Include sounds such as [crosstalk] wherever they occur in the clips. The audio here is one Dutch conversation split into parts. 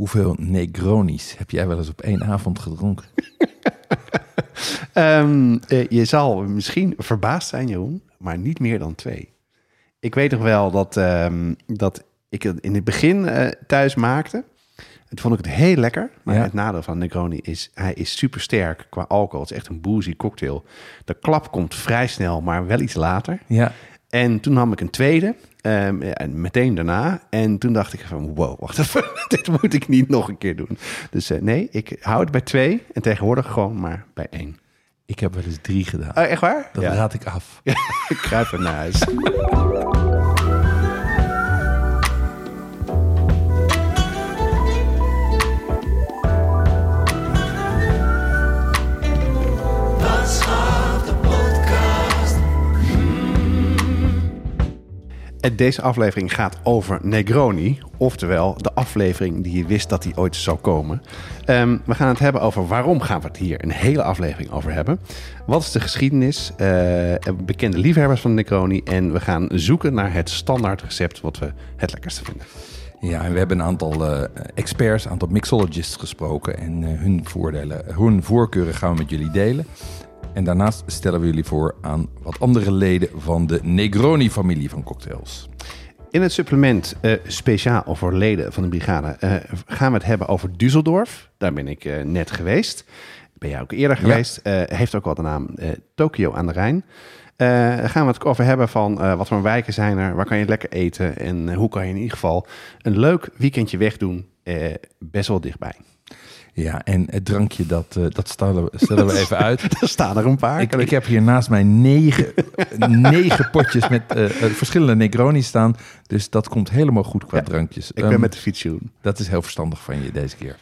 hoeveel Negronis heb jij wel eens op één avond gedronken? [laughs] Ehm, eh, je zal misschien verbaasd zijn, Jeroen, maar niet meer dan twee. Ik weet nog wel dat, ehm, dat ik het in het begin eh, thuis maakte. En vond ik het heel lekker. Maar Ja. het nadeel van Negroni is, hij is super sterk qua alcohol. Het is echt een boozy cocktail. De klap komt vrij snel, maar wel iets later. Ja, En toen nam ik een tweede, ehm, ja, en meteen daarna. En toen dacht ik van, wow, wacht even, [laughs] dit moet ik niet nog een keer doen. Dus eh, nee, ik hou het bij twee en tegenwoordig gewoon maar bij één. ik heb wel eens drie gedaan. Oh, echt waar? Dat ja. raad ik af. [laughs] Ik kruip er naar huis. En deze aflevering gaat over Negroni, oftewel de aflevering die je wist dat die ooit zou komen. Ehm, we gaan het hebben over waarom gaan we het hier een hele aflevering over hebben. Wat is de geschiedenis, eh, bekende liefhebbers van Negroni en we gaan zoeken naar het standaard recept wat we het lekkerste vinden. Ja, en we hebben een aantal eh, experts, een aantal mixologists gesproken. En eh, hun voordelen, hun voorkeuren gaan we met jullie delen. En daarnaast stellen we jullie voor aan wat andere leden van de Negroni-familie van cocktails. In het supplement eh, speciaal voor leden van de brigade eh, gaan we het hebben over Düsseldorf. Daar ben ik eh, net geweest. Ben jij ook eerder geweest. Heeft ook wel de naam Tokio aan de Rijn. Gaan we het over hebben van wat voor wijken zijn er, waar kan je lekker eten en hoe kan je in ieder geval een leuk weekendje wegdoen, best wel dichtbij. Ja, en het drankje, dat, eh, dat stellen, we- stellen we even uit. [laughs] Er staan er een paar. Ik, ik heb hier naast mij negen, [laughs] negen potjes met eh, eh, verschillende Negroni staan. Dus dat komt helemaal goed qua Ja, drankjes. ik ben Ehm, met de fiets, Jeroen. Dat is heel verstandig van je deze keer.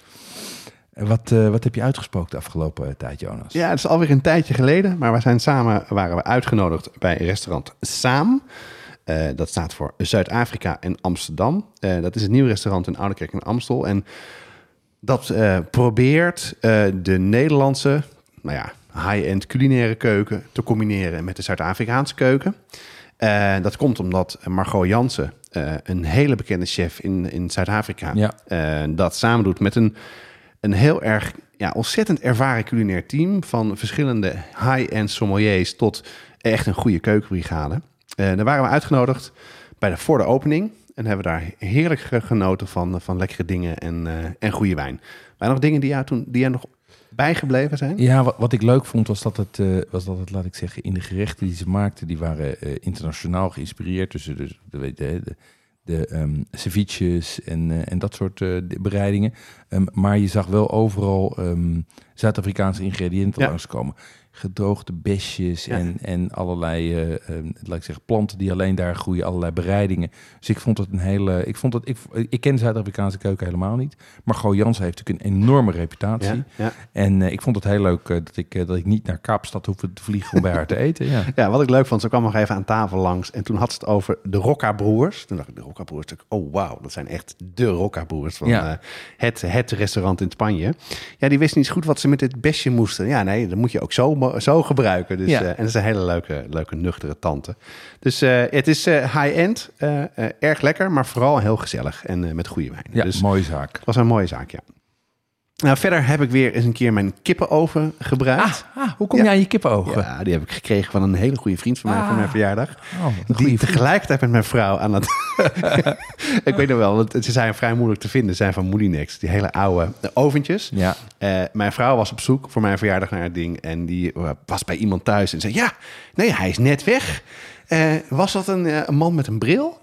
Wat, wat heb je uitgesproken de afgelopen tijd, Jonas? Ja, het is alweer een tijdje geleden, maar we zijn samen waren we uitgenodigd bij restaurant Saam. Dat staat voor Zuid-Afrika en Amsterdam. Dat is een nieuw restaurant in Oudekerk en Amstel. En dat eh, probeert eh, de Nederlandse, nou ja, high-end culinaire keuken te combineren met de Zuid-Afrikaanse keuken. Eh, dat komt omdat Margot Jansen, een hele bekende chef in, in Zuid-Afrika, Ja. dat samen doet met een, een heel erg ja, ontzettend ervaren culinair team van verschillende high-end sommeliers tot echt een goede keukenbrigade. Daar waren we uitgenodigd bij de, voor de opening en hebben daar heerlijk ge- genoten van, van lekkere dingen en, eh, en goede wijn. Waren er nog dingen die jou, toen, die jou nog bijgebleven zijn? Ja, wat, wat ik leuk vond was dat, het, eh, was dat het, laat ik zeggen, in de gerechten die ze maakten, die waren eh, internationaal geïnspireerd. Dus, dus de, de, de, de ehm, ceviches en, eh, en dat soort eh, de bereidingen. Ehm, maar je zag wel overal ehm, Zuid-Afrikaanse ingrediënten Ja. langskomen. Gedroogde besjes Ja. en, en allerlei, eh, ehm, laat ik zeggen, planten die alleen daar groeien, allerlei bereidingen. Dus ik vond het een hele, ik vond het, ik, ik ken Zuid-Afrikaanse keuken helemaal niet. Maar Go heeft natuurlijk een enorme reputatie. Ja, ja. En eh, ik vond het heel leuk eh, dat, ik, dat ik niet naar Kaapstad hoefde te vliegen om bij haar te [laughs] eten. Ja. Ja, wat ik leuk vond, ze kwam nog even aan tafel langs en toen had ze het over de Rocca-broers. Toen dacht ik, de Rocca-broers, oh wauw, dat zijn echt de Rocca-broers van Ja. eh, het, het restaurant in Spanje. Ja, die wisten niet goed wat ze met dit besje moesten. Ja, nee, dat moet je ook zo, zo gebruiken. Dus, Ja. eh, en dat is een hele leuke, leuke nuchtere tante. Dus eh, het is eh, high-end, erg lekker, maar vooral heel gezellig en met goede wijn. ja, dus mooie zaak. het was een mooie zaak, ja. Nou, verder heb ik weer eens een keer mijn kippenoven gebruikt. Ah, hoe kom Ja. je aan je kippenogen? Ja, die heb ik gekregen van een hele goede vriend van mij voor Ah. mijn verjaardag. Oh, Die tegelijkertijd met mijn vrouw aan het... [laughs] ik weet nog wel, want ze zijn vrij moeilijk te vinden. Ze zijn van Moulinex, die hele oude oventjes. Ja, Eh, mijn vrouw was op zoek voor mijn verjaardag naar het ding. En die eh, was bij iemand thuis en zei... Ja, nee, hij is net weg. Eh, was dat een, een man met een bril?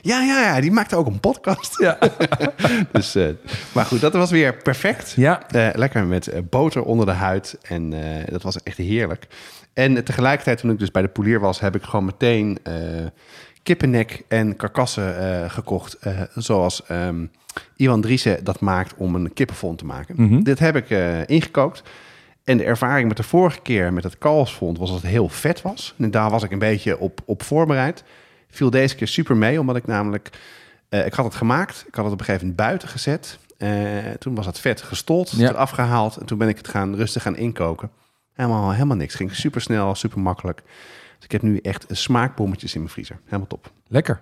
Ja, ja, ja, die maakte ook een podcast. ja. [laughs] dus, eh, maar goed, dat was weer perfect. ja. Eh, lekker met eh, boter onder de huid. En dat was echt heerlijk. En tegelijkertijd, toen ik dus bij de polier was, heb ik gewoon meteen kippennek en karkassen gekocht. zoals ehm Iwan Driessen dat maakt om een kippenfond te maken. Mhm. Dit heb ik ingekookt. En de ervaring met de vorige keer met het kalfsfond was dat het heel vet was. En daar was ik een beetje op, op voorbereid. Viel deze keer super mee, omdat ik namelijk... eh, ik had het gemaakt, ik had het op een gegeven moment buiten gezet. Eh, toen was het vet gestold, Ja. eraf gehaald. En toen ben ik het gaan rustig gaan inkoken. Helemaal, helemaal niks. Ging super snel, super makkelijk. Dus ik heb nu echt smaakbommetjes in mijn vriezer. Helemaal top. Lekker.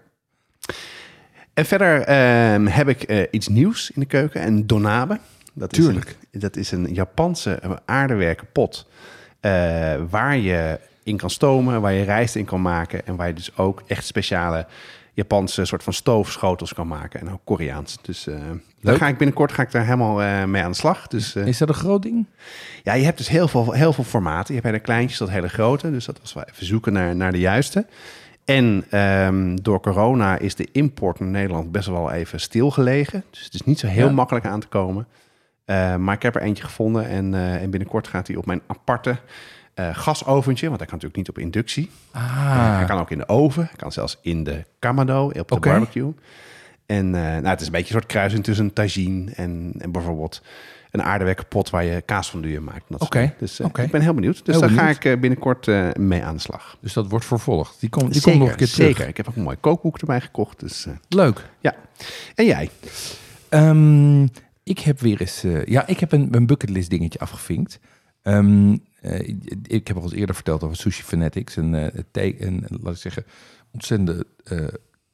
En verder ehm, heb ik eh, iets nieuws in de keuken. Een donabe. Dat Tuurlijk. Is een, dat is een Japanse aardewerken pot. waar je in kan stomen, waar je rijst in kan maken. En waar je dus ook echt speciale Japanse soort van stoofschotels kan maken. En ook Koreaans. Dus eh, daar Leuk. ga ik binnenkort ga ik daar helemaal eh, mee aan de slag. Dus eh, Is dat een groot ding? ja, je hebt dus heel veel, heel veel formaten. Je hebt hele kleintjes tot hele grote. Dus dat was wel even zoeken naar, naar de juiste. En ehm, door corona is de import naar Nederland best wel even stilgelegen. Dus het is niet zo heel Ja. makkelijk aan te komen. Maar ik heb er eentje gevonden. En, en binnenkort gaat hij op mijn aparte eh, gasoventje. Want hij kan natuurlijk niet op inductie. Ah, Hij kan ook in de oven. Hij kan zelfs in de kamado, op de barbecue. En eh, nou, het is een beetje een soort kruising tussen tagine en, en bijvoorbeeld een aardewerken pot waar je kaasfondue in maakt. Oké. Dus eh, ik ben heel benieuwd. Dus Heel daar ga ik eh, binnenkort eh, mee aan de slag. dus dat wordt vervolgd. Die, komt die zeker, komt nog een keer terug. zeker. Ik heb ook een mooi kookboek erbij gekocht. Dus, eh, Leuk. ja. En jij? Ehm, ik heb weer eens... eh, ja, ik heb een, een bucketlist dingetje afgevinkt. Ehm, eh, ik, ik heb al eens eerder verteld over Sushi Fanatics. Een, eh, een laat ik zeggen, ontzettend eh,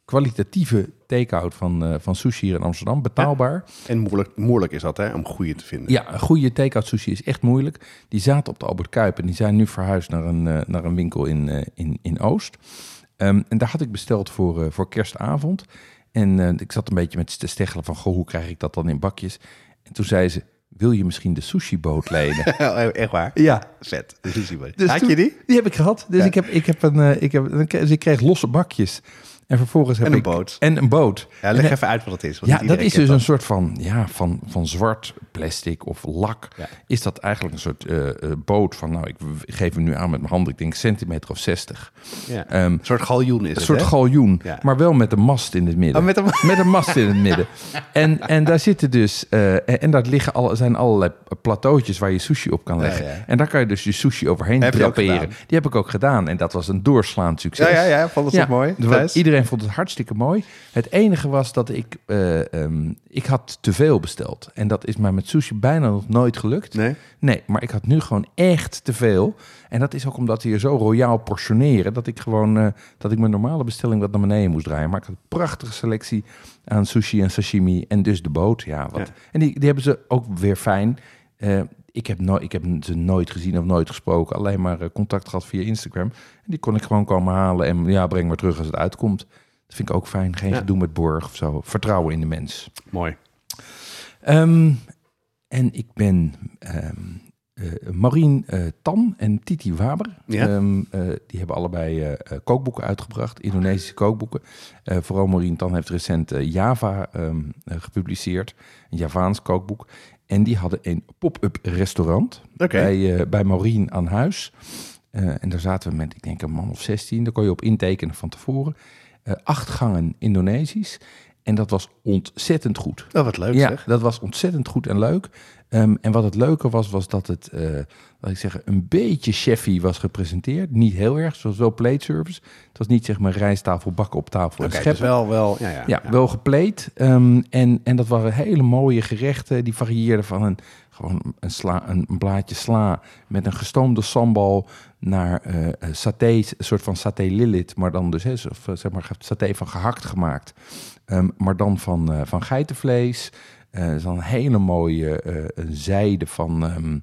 kwalitatieve take-out van, eh, van sushi hier in Amsterdam. Betaalbaar. En moeilijk, moeilijk is dat, hè, om goede te vinden. Ja, een goede take-out sushi is echt moeilijk. Die zaten op de Albert Kuip en die zijn nu verhuisd naar een, eh, naar een winkel in, eh, in, in Oost. Ehm, en daar had ik besteld voor, eh, voor kerstavond. En eh, ik zat een beetje met te steggelen van, goh, hoe krijg ik dat dan in bakjes? En toen zei ze, wil je misschien de sushi-boot lenen? [laughs] Echt waar? ja, Vet. Die wel. Dus Had je die? die heb ik gehad. Dus Ja. ik heb, ik heb een, eh, ik heb, dus ik kreeg losse bakjes. En vervolgens heb En een ik... boot. En een boot. Ja, leg En- even uit wat het is. want Ja, dat iedereen is dus een soort van, ja, van, van zwart plastic of lak. Ja. Is dat eigenlijk een soort eh, eh, boot van, nou, ik geef hem nu aan met mijn handen, ik denk centimeter of 60. Ja. Ehm, Een soort galjoen is een het, soort hè? galjoen, Ja. maar wel met een mast in het midden. Oh, met een- Met een mast in het midden. [laughs] En, en daar zitten dus, eh, en, en daar liggen alle, zijn allerlei plateautjes waar je sushi op kan leggen. En daar kan je dus je sushi overheen Heb draperen. Die heb ik ook gedaan en dat was een doorslaand succes. Ja, ja, ja. Vond het toch mooi? Thijs? Iedereen vond het hartstikke mooi. Het enige was dat ik, eh, ehm, ik had te veel besteld. En dat is mij met sushi bijna nog nooit gelukt. Nee? Nee, maar ik had nu gewoon echt te veel. En dat is ook omdat ze hier zo royaal portioneren... dat ik gewoon eh, dat ik mijn normale bestelling wat naar beneden moest draaien. Maar ik had een prachtige selectie aan sushi en sashimi. En dus de boot, ja. Wat. Ja. En die, die hebben ze ook weer fijn. Eh, ik, heb no ik heb ze nooit gezien of nooit gesproken. Alleen maar eh, contact gehad via Instagram. En die kon ik gewoon komen halen. En ja, breng maar terug als het uitkomt. Dat vind ik ook fijn. Geen Ja. gedoe met borg of zo. Vertrouwen in de mens. Mooi. Ehm, en ik ben ehm eh, Marien Tan en Titi Waber. Ja. Ehm, eh, die hebben allebei kookboeken uitgebracht, Indonesische kookboeken. Vooral Marien Tan heeft recent Java gepubliceerd, een Javaans kookboek. En die hadden een pop-up restaurant Oké. bij, eh, bij Maureen aan huis. Eh, en daar zaten we met, ik denk, een man of 16. Daar kon je op intekenen van tevoren. Eh, acht gangen Indonesisch. En dat was ontzettend goed. Oh, wat leuk Ja, zeg. dat was ontzettend goed en leuk. Ehm, en wat het leuke was, was dat het, laat ik zeggen, een beetje chefy was gepresenteerd. Niet heel erg, zoals wel plate service. Het was niet zeg maar rijsttafel, bakken op tafel en dus wel, wel, ja, ja. Ja, wel gepleed. Ehm, en, en dat waren hele mooie gerechten. Die varieerden van een, gewoon een, sla, een, een blaadje sla met een gestoomde sambal naar eh, een saté, een soort van saté lillit, maar dan dus hè, of, eh, zeg maar saté van gehakt gemaakt, Ehm, maar dan van, eh, van geitenvlees. Eh, is dan een hele mooie eh, een zijde van, ehm, eh,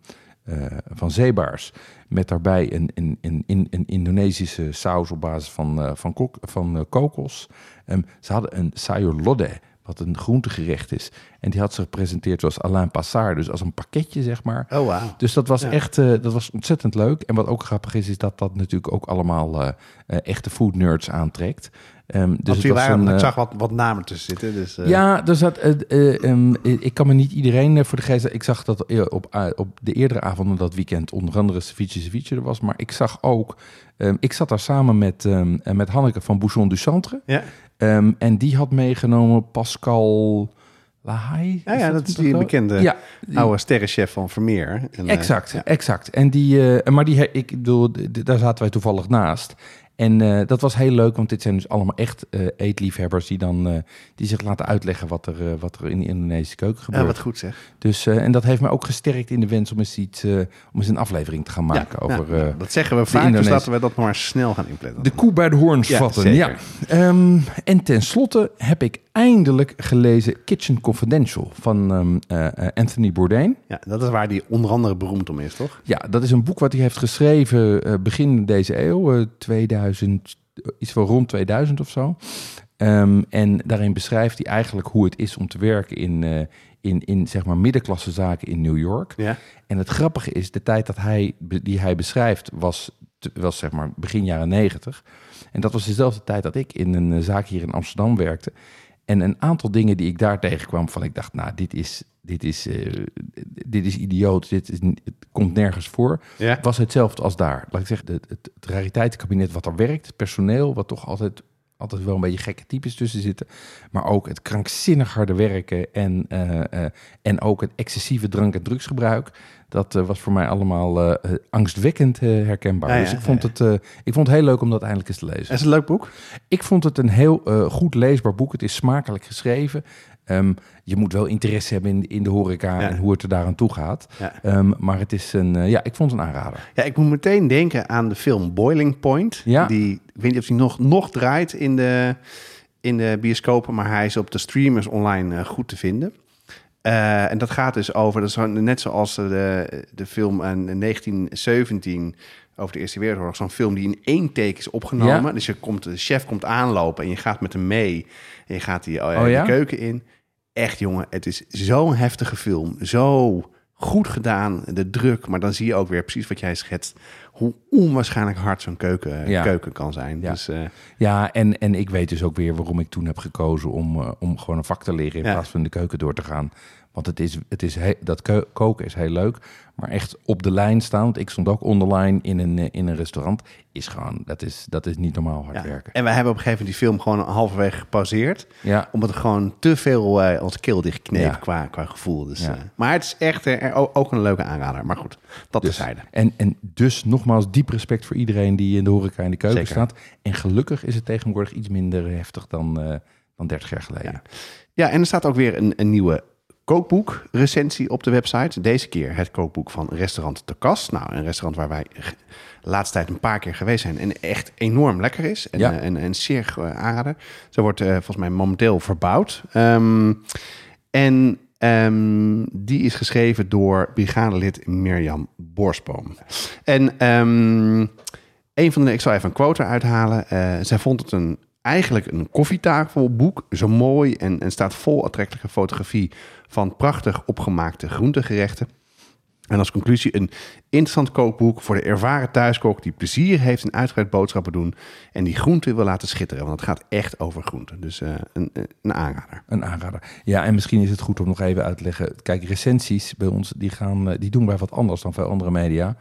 van zeebaars. Met daarbij een, een, een, een, Indonesische saus op basis van, eh, van, kok, van eh, kokos. Ehm, ze hadden een sayur lodeh wat een groentegerecht is. En die had ze gepresenteerd zoals Alain Passard, dus als een pakketje, zeg maar. Oh, wauw. Dus dat was Ja. echt eh, dat was ontzettend leuk. En wat ook grappig is, is dat dat natuurlijk ook allemaal eh, eh, echte food nerds aantrekt. Ehm, dus Dus het was waren, een, ik zag wat, wat namen tussen zitten. Dus, ja, er zat, eh, eh, ehm, ik kan me niet iedereen voor de geest. Ik zag dat op, op de eerdere avonden dat weekend onder andere Ceviche Ceviche er was. Maar ik zag ook, ehm, ik zat daar samen met, ehm, eh, met Hanneke van Bouchon du Centre. Ja. Ehm, en die had meegenomen Pascal Lahai. Ja, ja, dat is die bekende Ja, die- oude sterrenchef van Vermeer. En, eh, Exact, ja. exact. En die, eh, maar die, ik bedoel, daar zaten wij toevallig naast. En eh, dat was heel leuk, want dit zijn dus allemaal echt eh, eetliefhebbers die dan eh, die zich laten uitleggen wat er, wat er in de Indonesische keuken Ja, gebeurt. wat goed zeg. Dus, en dat heeft mij ook gesterkt in de wens om eens, iets, om eens een aflevering te gaan maken Ja, over ja, dat zeggen we vaak, dus laten we dat maar snel gaan inplannen. de koe bij de hoorns Ja, vatten. zeker. Ja. Ehm, en tenslotte heb ik eindelijk gelezen Kitchen Confidential van ehm, eh, eh, Anthony Bourdain. Ja, dat is waar die onder andere beroemd om is, toch? Ja, dat is een boek wat hij heeft geschreven eh, begin deze eeuw, eh, 2000, eh, iets van rond 2000 of zo. Ehm, en daarin beschrijft hij eigenlijk hoe het is om te werken in, in, in zeg maar middenklasse zaken in New York. Ja. En het grappige is, de tijd dat hij, die hij beschrijft was, was zeg maar begin jaren negentig. En dat was dezelfde tijd dat ik in een zaak hier in Amsterdam werkte. En een aantal dingen die ik daar tegenkwam, van ik dacht, nou, dit is, dit is, eh, dit is idioot, dit is, het komt nergens voor Ja. was hetzelfde als daar. Laat ik zeggen, het, het, het rariteitenkabinet wat er werkt, het personeel, wat toch altijd, altijd wel een beetje gekke types tussen zitten. Maar ook het krankzinnig harde werken en, eh, eh, en ook het excessieve drank- en drugsgebruik. Dat eh, was voor mij allemaal angstwekkend herkenbaar. Ja, ja, dus ik vond. Het, ik vond het heel leuk om dat eindelijk eens te lezen. Is het een leuk boek? Ik vond het een heel goed leesbaar boek. Het is smakelijk geschreven. Ehm, je moet wel interesse hebben in, in de horeca Ja. en hoe het er daaraan toe gaat. Ja. Ehm, maar het is een, eh, ja, ik vond het een aanrader. Ja, ik moet meteen denken aan de film Boiling Point. Ja. Die, ik weet niet of die nog, nog draait in de, in de bioscopen, maar hij is op de streamers online eh, goed te vinden. Eh, en dat gaat dus over, dat is net zoals de, de film aan 1917 over de Eerste Wereldoorlog, zo'n film die in één take is opgenomen. Ja. Dus je komt, de chef komt aanlopen en je gaat met hem mee en je gaat die, Oh ja? de keuken in. Echt jongen, het is zo'n heftige film, zo goed gedaan, de druk, maar dan zie je ook weer precies wat jij schetst, hoe onwaarschijnlijk hard zo'n keuken, Ja. keuken kan zijn. Ja. Dus eh, Ja, en, en ik weet dus ook weer waarom ik toen heb gekozen om, eh, om gewoon een vak te leren in plaats van de keuken door te gaan. Want het is, het is he- dat koken is heel leuk, maar echt op de lijn staan, want ik stond ook onderlijn in een, eh, in een restaurant, is gewoon, dat is, dat is niet normaal hard ja. werken. En wij hebben op een gegeven moment die film gewoon halverwege gepauzeerd. Ja, Omdat er gewoon te veel eh ons keel dichtkneep Ja. qua, qua gevoel. Dus, eh, maar het is echt ook- een leuke aanrader. Maar goed, dat dus, terzijde. en, en dus nogmaals diep respect voor iedereen die in de horeca in de keuken Zeker. staat. En gelukkig is het tegenwoordig iets minder heftig dan, dan 30 jaar geleden. Ja. Ja, en er staat ook weer een, een nieuwe kookboek recensie op de website. Deze keer het kookboek van Restaurant de Kast. Nou, een restaurant waar wij de laatste tijd een paar keer geweest zijn. En echt enorm lekker is. En, Ja. eh, en, en zeer aanrader. Ze wordt eh, volgens mij momenteel verbouwd. Ehm, en ehm, die is geschreven door brigadelid Mirjam Borsboom. En ehm, een van de, ik zal even een quote eruit halen. Eh, zij vond het een, eigenlijk een koffietafelboek. Zo mooi en, en staat vol aantrekkelijke fotografie van prachtig opgemaakte groentegerechten. En als conclusie een interessant kookboek voor de ervaren thuiskok die plezier heeft in uitgebreid boodschappen doen en die groenten wil laten schitteren. Want het gaat echt over groenten. Dus eh, een, een aanrader. Een aanrader. Ja, en misschien is het goed om nog even uit te leggen. Kijk, recensies bij ons, die, gaan, eh, die doen wij wat anders dan veel andere media.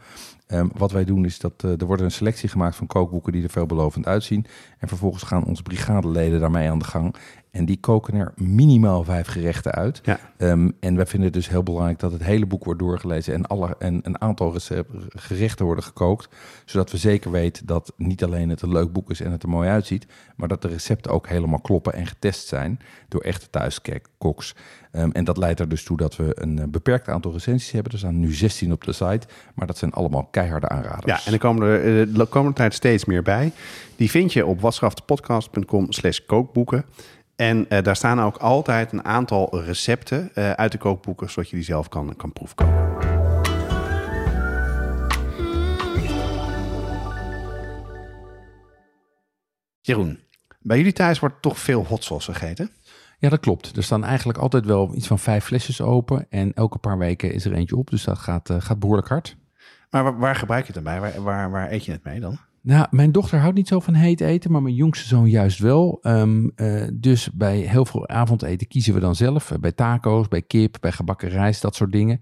Ehm, wat wij doen is dat eh, er wordt een selectie gemaakt van kookboeken die er veelbelovend uitzien. En vervolgens gaan onze brigadeleden daarmee aan de gang. En die koken er minimaal vijf gerechten uit. Ja. Ehm, en wij vinden het dus heel belangrijk dat het hele boek wordt doorgelezen en, alle, en een aantal gerechten worden gekookt. Zodat we zeker weten dat niet alleen het een leuk boek is en het er mooi uitziet, maar dat de recepten ook helemaal kloppen en getest zijn door echte thuiskoks. Ehm, en dat leidt er dus toe dat we een eh, beperkt aantal recensies hebben. Er staan nu 16 op de site, maar dat zijn allemaal keiharde aanraders. Ja, en er komen er eh, de komende tijd steeds meer bij. Die vind je op watschaftepodcast.com slash kookboeken. En eh, daar staan ook altijd een aantal recepten eh, uit de kookboeken, zodat je die zelf kan, kan proefkoken. Jeroen, bij jullie thuis wordt toch veel hot sauce gegeten? Ja, dat klopt. Er staan eigenlijk altijd wel iets van vijf flesjes open. En elke paar weken is er eentje op. Dus dat gaat, eh, gaat behoorlijk hard. Maar waar, waar gebruik je het dan bij? Waar, waar, waar eet je het mee dan? Nou, mijn dochter houdt niet zo van heet eten, maar mijn jongste zoon juist wel. Ehm, eh, dus bij heel veel avondeten kiezen we dan zelf. Eh, bij taco's, bij kip, bij gebakken rijst, dat soort dingen.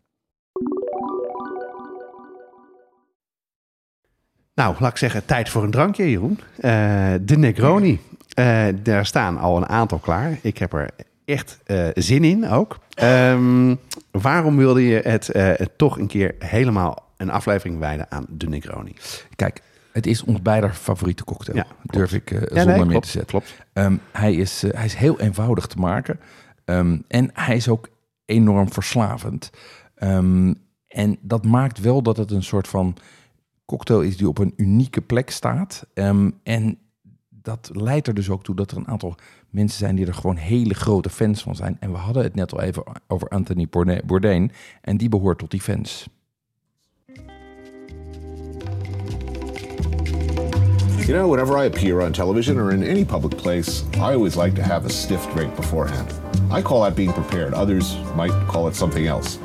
Nou, laat ik zeggen, tijd voor een drankje, Jeroen. Eh, de Negroni. Eh, daar staan al een aantal klaar. Ik heb er echt eh, zin in ook. Ehm, waarom wilde je het toch een keer helemaal een aflevering wijden aan de Negroni? Kijk, het is ons beider favoriete cocktail. Ja, durf ik Ja, zonder nee, meer klopt, te zetten. klopt. Ehm, hij, is, hij is heel eenvoudig te maken. Ehm, en hij is ook enorm verslavend. En dat maakt wel dat het een soort van cocktail is die op een unieke plek staat. Ehm, en dat leidt er dus ook toe dat er een aantal mensen zijn die er gewoon hele grote fans van zijn. En we hadden het net al even over Anthony Bourdain-. En die behoort tot die fans. You know, whenever I appear on television or in any public place, I always like to have a stiff drink beforehand. I call that being prepared. Others might call it something else.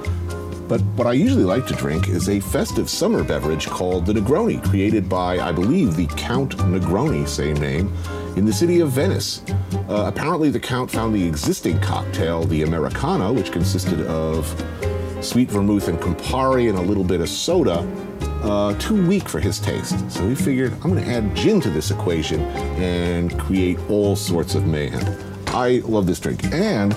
But what I usually like to drink is a festive summer beverage called the Negroni, created by, I believe, the Count Negroni, same name, in the city of Venice. Uh, apparently, the Count found the existing cocktail, the Americano, which consisted of sweet vermouth and Campari and a little bit of soda, uh, too weak for his taste. So he figured, I'm going to add gin to this equation and create all sorts of mayhem. I love this drink. And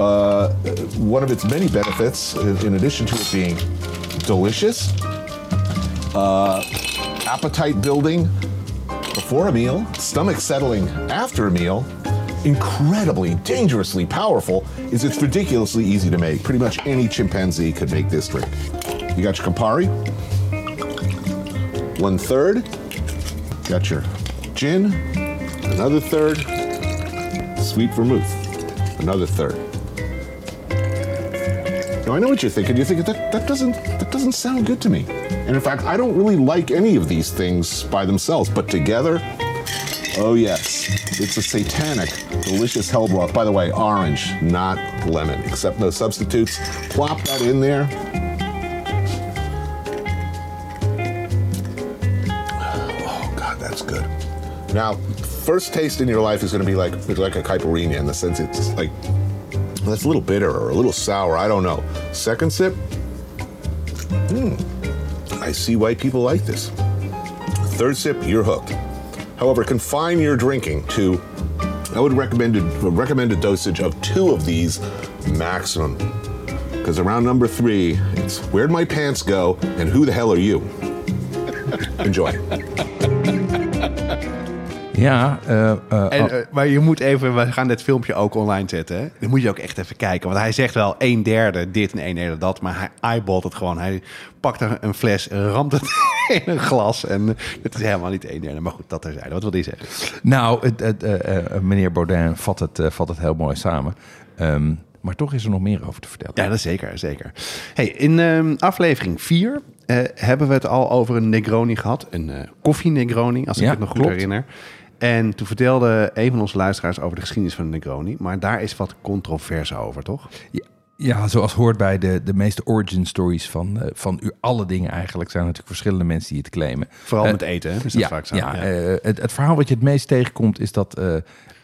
uh, one of its many benefits, in, addition to it being delicious, uh, appetite building before a meal, stomach settling after a meal, incredibly dangerously powerful, is it's ridiculously easy to make. Pretty much any chimpanzee could make this drink. You got your Campari, one third, got your gin, another third, sweet vermouth, another third. Now I know what you're thinking. You're thinking that that doesn't that doesn't sound good to me. And in fact, I don't really like any of these things by themselves, but together, oh yes, it's a satanic, delicious hell broth. By the way, orange, not lemon. except no substitutes. Plop that in there. Oh God, that's good. Now, first taste in your life is going to be like like a caipirinha in the sense it's like it's a little bitter or a little sour. I don't know. Second sip, hmm, I see why people like this. Third sip, you're hooked. However, confine your drinking to. I would recommend a, recommend a dosage of two of these maximum. Because around number three, it's where'd my pants go and who the hell are you? [laughs] Enjoy. Ja, eh, eh, En, eh, maar je moet even, we gaan dit filmpje ook online zetten. Hè? Dan moet je ook echt even kijken. Want hij zegt wel een derde dit en een derde dat. Maar hij eyeballt het gewoon. Hij pakt er een fles, ramt het [laughs] in een glas. En het is helemaal niet een derde. Maar goed, dat terzijde. Wat wil hij zeggen? Nou, het, het, meneer Baudin vat het, vat het heel mooi samen. Ehm, maar toch is er nog meer over te vertellen. Ja, dat is zeker, zeker. Hey, in ehm, aflevering 4 hebben we het al over een Negroni gehad. Een eh, koffie Negroni, als ik Ja, het nog goed klopt. herinner. En toen vertelde een van onze luisteraars over de geschiedenis van de Negroni. Maar daar is wat controverse over, toch? Ja, ja, zoals hoort bij de, de meeste origin stories van, eh, van u alle dingen eigenlijk... zijn er natuurlijk verschillende mensen die het claimen. Vooral Eh, met eten, hè? Is dat ja, vaak zo? ja, eh, het, het verhaal wat je het meest tegenkomt is dat... eh,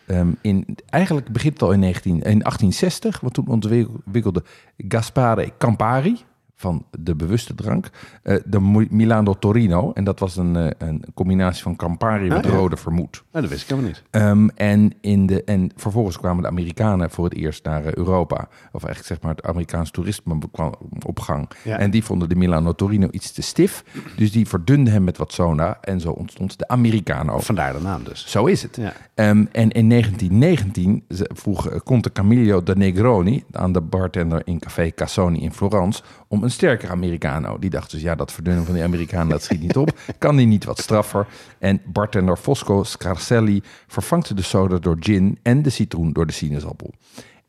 ehm, in, eigenlijk begint het al in, 19, in 1860, want toen ontwikkelde Gaspare Campari... van de bewuste drank. Uh, de Milano Torino. En dat was een, uh, een combinatie van Campari met ah, rode vermoed. Nou, dat wist ik helemaal niet. Um, en, in de, en vervolgens kwamen de Amerikanen voor het eerst naar uh, Europa. Of eigenlijk zeg maar het Amerikaans toerisme kwam op gang. Ja. En die vonden de Milano Torino iets te stif. Dus die verdunden hem met wat soda. En zo ontstond de Americano. Vandaar de naam dus. Zo is het. Ja. Um, en in 1919 vroeg Conte Camillo de Negroni aan de bartender in Café Cassoni in Florence om een sterker Americano. Die dacht dus, ja, dat verdunnen van die Amerikanen, dat schiet niet op. Kan die niet wat straffer? En bartender Fosco Scarcelli vervangt de soda door gin en de citroen door de sinaasappel.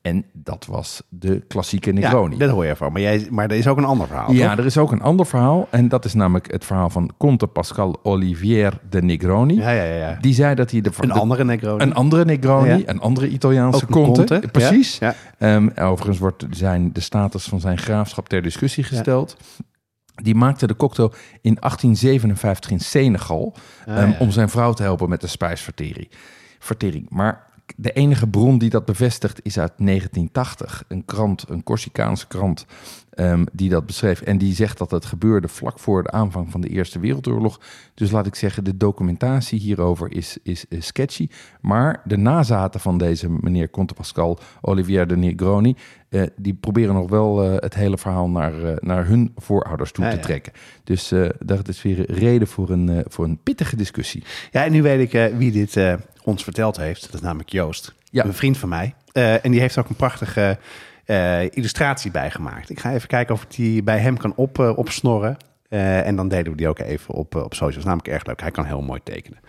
En dat was de klassieke Negroni. Ja, dat hoor je van. Maar, jij, maar er is ook een ander verhaal. Ja, er is ook een ander verhaal. En dat is namelijk het verhaal van Conte Pascal Olivier de Negroni. Ja, ja, ja. Die zei dat hij de... Een andere Negroni. Een andere Negroni. Een andere Italiaanse Conte. Conte. Precies. Ja, um, overigens wordt zijn, de status van zijn graafschap ter discussie gesteld. Die maakte de cocktail in 1857 in Senegal. Ah, um, om zijn vrouw te helpen met de spijsvertering. Vertering. Maar de enige bron die dat bevestigt is uit 1980. Een krant, een Corsicaanse krant, um, die dat beschreef. En die zegt dat het gebeurde vlak voor de aanvang van de Eerste Wereldoorlog. Dus laat ik zeggen, de documentatie hierover is, is, sketchy. Maar de nazaten van deze meneer Conte Pascal, Olivier de Negroni... Uh, die proberen nog wel uh, het hele verhaal naar, uh, naar hun voorouders toe ja, te ja. trekken. Dus dat is weer reden voor een, voor een pittige discussie. Ja, en nu weet ik wie dit ons verteld heeft. Dat is namelijk Joost, ja. een vriend van mij. Uh, en die heeft ook een prachtige uh, illustratie bijgemaakt. Ik ga even kijken of ik die bij hem kan op, uh, opsnorren. en dan delen we die ook even op, op socials. Namelijk erg leuk. Hij kan heel mooi tekenen.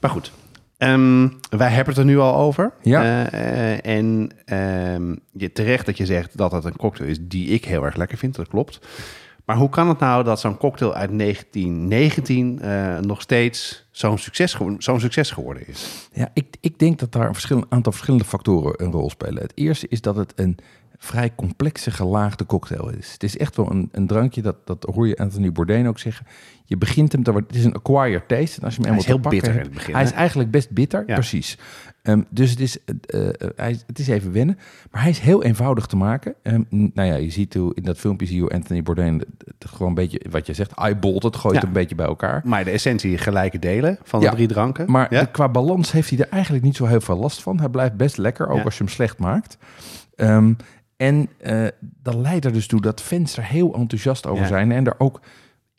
Maar goed, um, wij hebben het er nu al over. Ja. en um, je, terecht dat je zegt dat het een cocktail is die ik heel erg lekker vind. Dat klopt. Maar hoe kan het nou dat zo'n cocktail uit 1919 uh, nog steeds zo'n succes, succes geworden is? Ja, ik, ik denk dat daar een aantal verschillende factoren een rol spelen. Het eerste is dat het een vrij complexe gelaagde cocktail is. Het is echt wel een, een drankje, dat, dat hoor je Anthony Bourdain ook zeggen. Je begint hem te worden. Het is een acquired taste. En als je hem hij is heel bitter in het begin. Hij is eigenlijk best bitter, precies. Um, dus het is, uh, hij, het is even wennen. Maar hij is heel eenvoudig te maken. Um, nou ja, je ziet hoe in dat filmpje zie je hoe Anthony Bourdain gewoon een beetje, wat je zegt, eyebolt het, gooit ja. een beetje bij elkaar. Maar de essentie gelijke delen van de drie dranken. Maar qua balans heeft hij er eigenlijk niet zo heel veel last van. Hij blijft best lekker, ook als je hem slecht maakt. Um, en uh, dat leidt er dus toe dat fans er heel enthousiast over zijn en er ook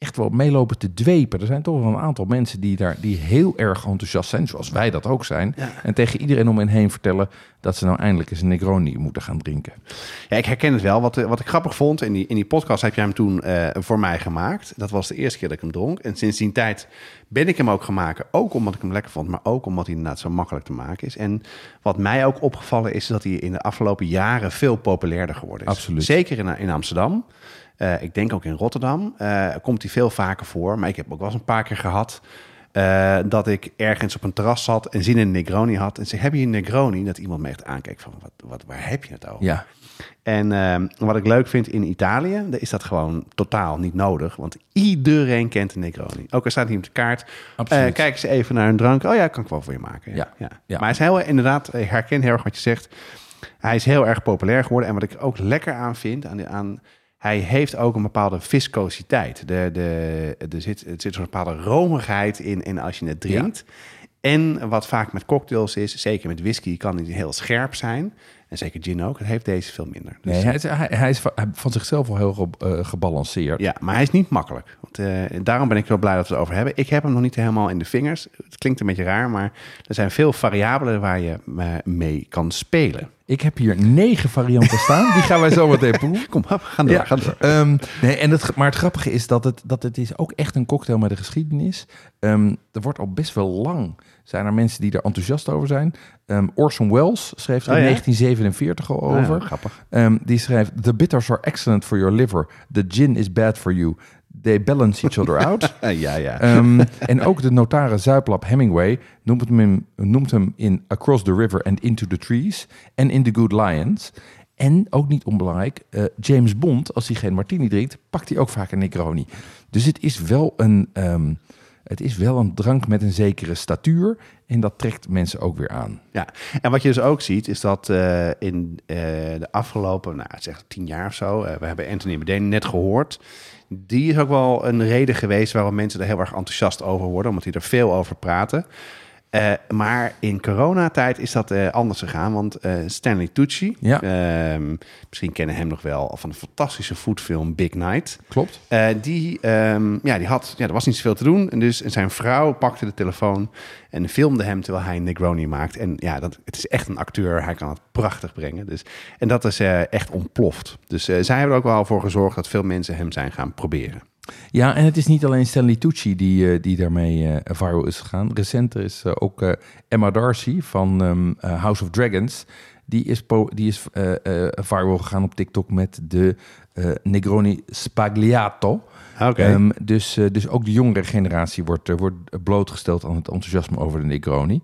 echt wel meelopen te dwepen. Er zijn toch wel een aantal mensen die daar die heel erg enthousiast zijn, zoals wij dat ook zijn. En tegen iedereen om hen heen vertellen dat ze nou eindelijk eens een Negroni moeten gaan drinken. Ja, ik herken het wel. Wat, wat ik grappig vond, in die, in die podcast heb jij hem toen uh, voor mij gemaakt. Dat was de eerste keer dat ik hem dronk. En sinds die tijd ben ik hem ook gemaakt. Ook omdat ik hem lekker vond, maar ook omdat hij inderdaad zo makkelijk te maken is. En wat mij ook opgevallen is, dat hij in de afgelopen jaren veel populairder geworden is. Absoluut. Zeker in, in Amsterdam. Uh, ik denk ook in Rotterdam uh, komt hij veel vaker voor. Maar ik heb ook wel eens een paar keer gehad uh, dat ik ergens op een terras zat en zin in een Negroni had. En ze heb je een Negroni? Dat iemand me echt aankeek van, wat, wat, waar heb je het over? Ja. En wat ik leuk vind in Italië, is dat gewoon totaal niet nodig. Want iedereen kent een Negroni. Ook al staat hij op de kaart. Uh, kijk ze even naar een drank. Oh ja, kan ik wel voor je maken. Ja. ja. Maar hij is heel, inderdaad, ik herken heel erg wat je zegt. Hij is heel erg populair geworden. En wat ik ook lekker aan vind, aan, aan hij heeft ook een bepaalde viscositeit. De, de, er zit, zit een bepaalde romigheid in, in als je het drinkt. En wat vaak met cocktails is, zeker met whisky, kan hij heel scherp zijn. En zeker gin ook. Het heeft deze veel minder. Dus nee, hij is, hij, is van zichzelf wel heel uh, gebalanceerd. Ja, maar hij is niet makkelijk. Want, uh, daarom ben ik wel blij dat we het over hebben. Ik heb hem nog niet helemaal in de vingers. Het klinkt een beetje raar, maar er zijn veel variabelen waar je mee kan spelen. Ik heb hier negen varianten [laughs] staan. Die gaan wij zo meteen proeven. [laughs] Kom op, gaan door. Ja, gaan door. Um, nee, en het, maar het grappige is dat het, dat het is ook echt een cocktail met een geschiedenis. Um, er wordt al best wel lang zijn er mensen die er enthousiast over zijn. Um, Orson Welles schreef er in 1947 al ah, over. grappig. Um, die schrijft: The bitters are excellent for your liver. The gin is bad for you. They balance each other out. [laughs] ja, ja. Um, [laughs] en ook de notaris Zuiplap Hemingway noemt hem, in, noemt hem in Across the River and Into the Trees en in The Good Lions. En ook niet onbelangrijk, uh, James Bond, als hij geen martini drinkt, pakt hij ook vaak een Negroni. Dus het is wel een, um, het is wel een drank met een zekere statuur. En dat trekt mensen ook weer aan. Ja, en wat je dus ook ziet, is dat uh, in uh, de afgelopen, nou, zeg tien jaar of zo, uh, we hebben Anthony Bourdain net gehoord. Die is ook wel een reden geweest waarom mensen er heel erg enthousiast over worden, omdat die er veel over praten. Uh, maar in coronatijd is dat uh, anders gegaan. Want uh, Stanley Tucci, ja. Ehm, misschien kennen hem nog wel van de fantastische foodfilm Big Night. Klopt. die, um, ja, die had, ja, er was niet zoveel te doen. En dus en zijn vrouw pakte de telefoon en filmde hem terwijl hij Negroni maakt. En ja, dat, het is echt een acteur. Hij kan het prachtig brengen. Dus, en dat is echt ontploft. Dus zij hebben er ook wel voor gezorgd dat veel mensen hem zijn gaan proberen. Ja, en het is niet alleen Stanley Tucci die, uh, die daarmee uh, viral is gegaan. Recenter is uh, ook Emma Darcy van um, House of Dragons. Die is, die is viral gegaan op TikTok met de Negroni Spagliato. Okay. Um, dus, dus ook de jongere generatie wordt, wordt blootgesteld aan het enthousiasme over de Negroni.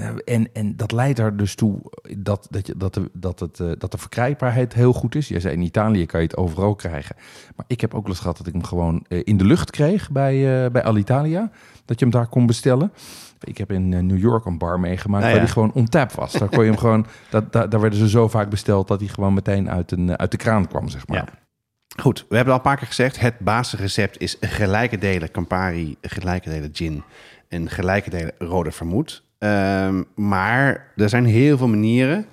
Uh, en, en dat leidt er dus toe dat, dat, je, dat, de, dat, het, uh, dat de verkrijgbaarheid heel goed is. Jij zei in Italië kan je het overal krijgen. Maar ik heb ook wel eens gehad dat ik hem gewoon uh, in de lucht kreeg bij, bij Alitalia. Dat je hem daar kon bestellen. Ik heb in New York een bar meegemaakt Nou waar die gewoon on tap was. Daar kon je hem [laughs] gewoon, dat, daar, daar werden ze zo vaak besteld dat hij gewoon meteen uit, een, uit de kraan kwam, zeg maar. Ja. Goed, we hebben al een paar keer gezegd, het basisrecept is gelijke delen Campari, gelijke delen gin en gelijke delen rode vermoed. Um, maar er zijn heel veel manieren.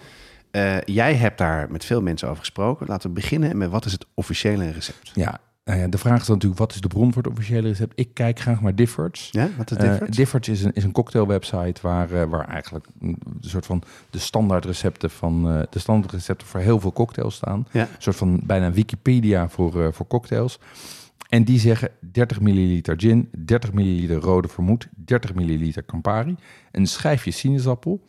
Uh, jij hebt daar met veel mensen over gesproken. Laten we beginnen met wat is het officiële recept? Ja, nou ja, de vraag is dan natuurlijk, wat is de bron voor het officiële recept? Ik kijk graag naar Diffords. Ja, wat is Diffords? Uh, Diffords is een, is een cocktailwebsite waar, uh, waar eigenlijk een soort van de standaard recepten van uh, de standaard recepten voor heel veel cocktails staan. Ja. Een soort van bijna Wikipedia voor, voor cocktails. En die zeggen 30 milliliter gin, 30 milliliter rode vermoed, 30 milliliter Campari, een schijfje sinaasappel.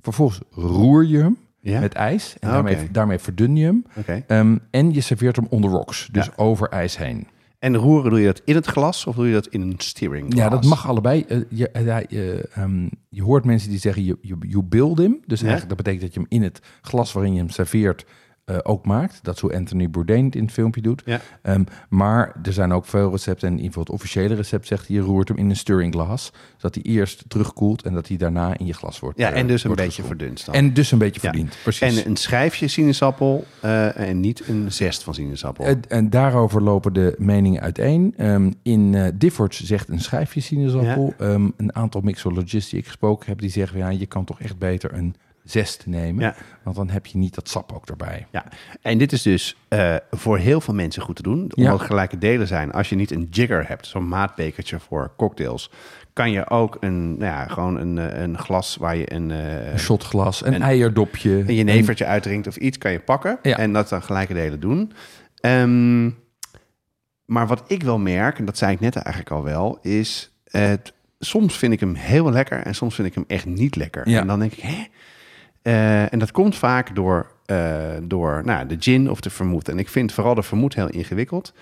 Vervolgens roer je hem ja? met ijs en Ah, daarmee, daarmee verdun je hem. Oké. Um, en je serveert hem on the rocks, dus Ja. over ijs heen. En roeren doe je dat in het glas of doe je dat in een steering glass? Ja, dat mag allebei. Uh, je, uh, je, um, je hoort mensen die zeggen, you, you build him. Dus Ja. eigenlijk dat betekent dat je hem in het glas waarin je hem serveert uh, ook maakt. Dat is hoe Anthony Bourdain het in het filmpje doet. Ja. Um, maar er zijn ook veel recepten. En in ieder geval het officiële recept zegt je roert hem in een stirring glas. Zodat hij eerst terugkoelt en dat hij daarna in je glas wordt Ja, en dus een beetje verdund dan. En dus een beetje Ja. verdiend, precies. En een schijfje sinaasappel uh, en niet een zest van sinaasappel. En, daarover lopen de meningen uiteen. Um, in Diffords zegt een schijfje sinaasappel. Ja. Um, een aantal mixologists die ik gesproken heb, die zeggen... ja, je kan toch echt beter een zest nemen. Ja. Want dan heb je niet dat sap ook erbij. Ja, en dit is dus uh, voor heel veel mensen goed te doen. Omdat Ja. het gelijke delen zijn. Als je niet een jigger hebt, zo'n maatbekertje voor cocktails... kan je ook een, nou ja, gewoon een, uh, een glas waar je een, uh, Een shotglas, een, een- eierdopje. een jenevertje uitdrinkt of iets... kan je pakken Ja. en dat dan gelijke delen doen. Ehm, maar wat ik wel merk, en dat zei ik net eigenlijk al wel... is het, soms vind ik hem heel lekker en soms vind ik hem echt niet lekker. Ja. En dan denk ik, hè? Eh, en dat komt vaak door, eh, door nou, de gin of de vermoed. En ik vind vooral de vermoed heel ingewikkeld.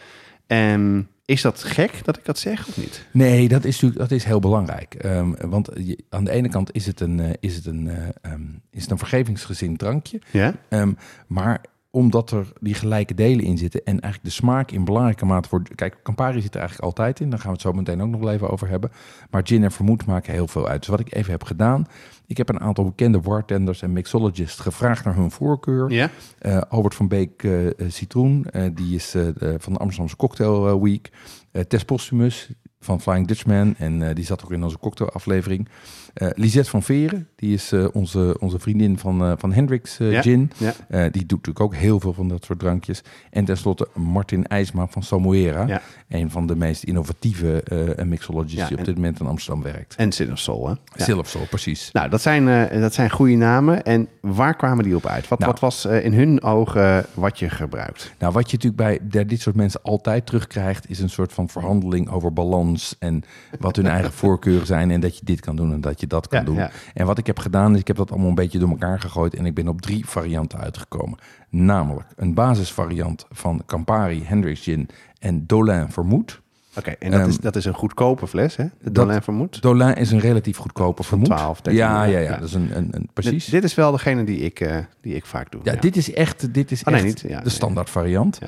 En is dat gek dat ik dat zeg of niet? Nee, dat is natuurlijk dat is heel belangrijk. Ehm, want je, aan de ene kant is het een, eh, is het een, eh, ehm, is het een vergevingsgezind drankje. Ja? Maar omdat er die gelijke delen in zitten en eigenlijk de smaak in belangrijke mate wordt. Kijk, Campari zit er eigenlijk altijd in. Daar gaan we het zo meteen ook nog wel even over hebben. Maar gin en vermoed maken heel veel uit. Dus wat ik even heb gedaan. Ik heb een aantal bekende bartenders en mixologists gevraagd naar hun voorkeur. Ja? Eh, Albert van Beek eh, Citroen, die is van de Amsterdamse Cocktail Week. Tess Postumus van Flying Dutchman en die zat ook in onze cocktailaflevering. Eh Lisette van Veren, die is eh, onze, onze vriendin van, eh, van Hendrix Ja. Gin. Ja. Die doet natuurlijk ook heel veel van dat soort drankjes. En tenslotte Martin IJsma van Samoera. Ja. Een van de meest innovatieve mixologists die op dit moment in Amsterdam werkt. En Soul, hè? Precies. Nou, dat zijn, dat zijn goede namen. En waar kwamen die op uit? Wat, Nou. wat was in hun ogen wat je gebruikt? Nou, wat je natuurlijk bij bij dit soort mensen altijd terugkrijgt, is een soort van verhandeling over balans en wat hun eigen [laughs] voorkeuren zijn en dat je dit kan doen en dat je dat kan Ja, doen. ja. En wat ik heb gedaan, is ik heb dat allemaal een beetje door elkaar gegooid en ik ben op drie varianten uitgekomen. Namelijk een basisvariant van Campari, Hendrix Gin en Dolin Vermoed. Oké, en dat, Ehm, is, dat is een goedkope fles, hè? De dat- Dolin Vermoed. Dolin is een relatief goedkope vermoed. 12, 13, ja, ja, ja, ja. dat is een, een, een precies. Dit, dit is wel degene die ik, eh, die ik vaak doe. Ja, dit is echt, dit is Oh, nee, echt niet. De standaard variant.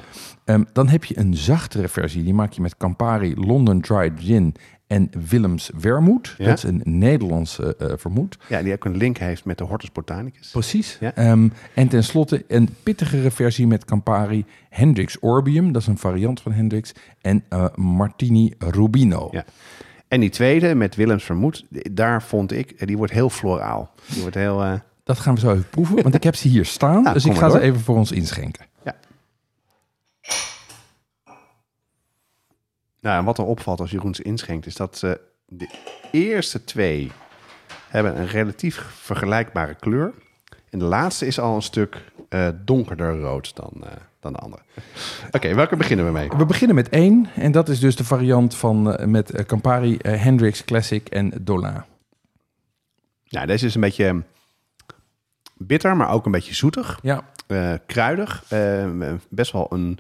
Ehm, dan heb je een zachtere versie. Die maak je met Campari London Dried Gin En Willems Wermoed, Ja. dat is een Nederlandse eh, vermoed. Ja, die ook een link heeft met de Hortus Botanicus. Precies. Ja. Ehm, en tenslotte een pittigere versie met Campari Hendrix Orbium. Dat is een variant van Hendrix. En eh, Martini Rubino. Ja. En die tweede met Willems Vermoed, daar vond ik, eh, die wordt heel floraal. Die wordt heel... Dat gaan we zo even proeven, want ik heb ze hier staan. [laughs] Nou, dus ik ga ze even voor ons inschenken. Nou, en wat er opvalt als Jeroen ze inschenkt, is dat eh, de eerste twee hebben een relatief vergelijkbare kleur. En de laatste is al een stuk eh, donkerder rood dan, eh, dan de andere. [laughs] Oké, welke beginnen we mee? We beginnen met één. En dat is dus de variant van eh, met Campari, Hendrix Classic en Dolin. Nou, deze is een beetje bitter, maar ook een beetje zoetig. Ja, kruidig. best wel een,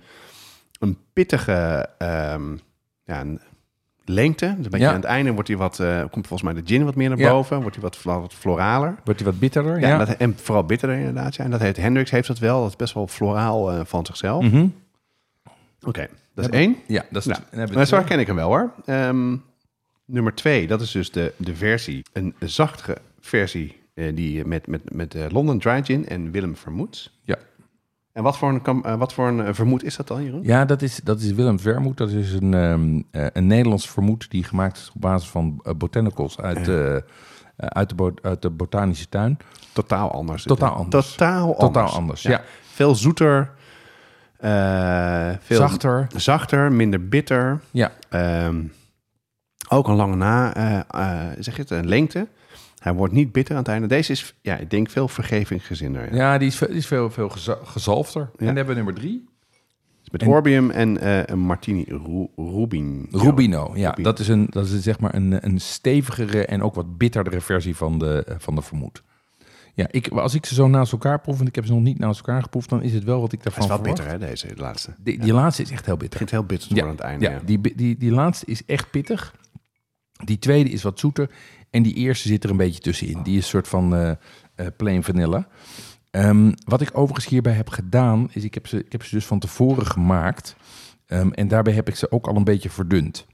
een pittige ehm, ja, een lengte. Dus een beetje Ja. aan het einde wordt hij wat, eh, komt volgens mij de gin wat meer naar Ja. boven. Wordt hij wat, wat floraler. wordt hij wat bitterder. Ja, Ja, Dat, en vooral bitterder inderdaad. Ja. En dat heeft Hendrix heeft dat wel. Dat is best wel floraal eh, van zichzelf. Mhm. Oké, dat is één. ja dat is Nou, maar zo herken ik hem wel hoor. Ehm, nummer twee, dat is dus de, de versie, een zachtere versie eh, die met, met, met London Dry Gin en Willem Vermoed. Ja. En wat voor een, eh, wat voor een eh, vermoed is dat dan, Jeroen? Ja, dat is, dat is Willem Vermoed. Dat is een, eh, een Nederlands vermoed die gemaakt is op basis van botanicals uit, uit, de bo- uit de botanische tuin. Totaal anders. Totaal anders. Totaal anders. Totaal anders, ja. Veel zoeter. veel Zachter. Zachter, minder bitter. Ja, Ehm, ook een lange na, zeg je het, een lengte. Hij wordt niet bitter aan het einde. Deze is, ja, ik denk veel vergevingsgezinder. Ja. ja die is, die is veel, veel geza- gezalfder. En dan hebben we nummer drie. Met En- Orbium en eh, een Martini Ru- Rubin. Rubino, ja. Rubino. Dat is, een, dat is zeg maar een, een stevigere en ook wat bitterdere versie van de, eh, van de vermoed. Ja, ik, als ik ze zo naast elkaar proef, en ik heb ze nog niet naast elkaar geproefd, dan is het wel wat ik daarvan is wel verwacht. bitter, hè, deze de laatste. Het Die, die laatste is echt heel bitter. begint heel bitter Ja, aan het einde. Ja, Ja, die, die, die laatste is echt pittig. Die tweede is wat zoeter. En die eerste zit er een beetje tussenin. Die is een soort van eh eh, plain vanilla. Ehm, wat ik overigens hierbij heb gedaan, is ik heb ze, ik heb ze dus van tevoren gemaakt. Ehm, en daarbij heb ik ze ook al een beetje verdund.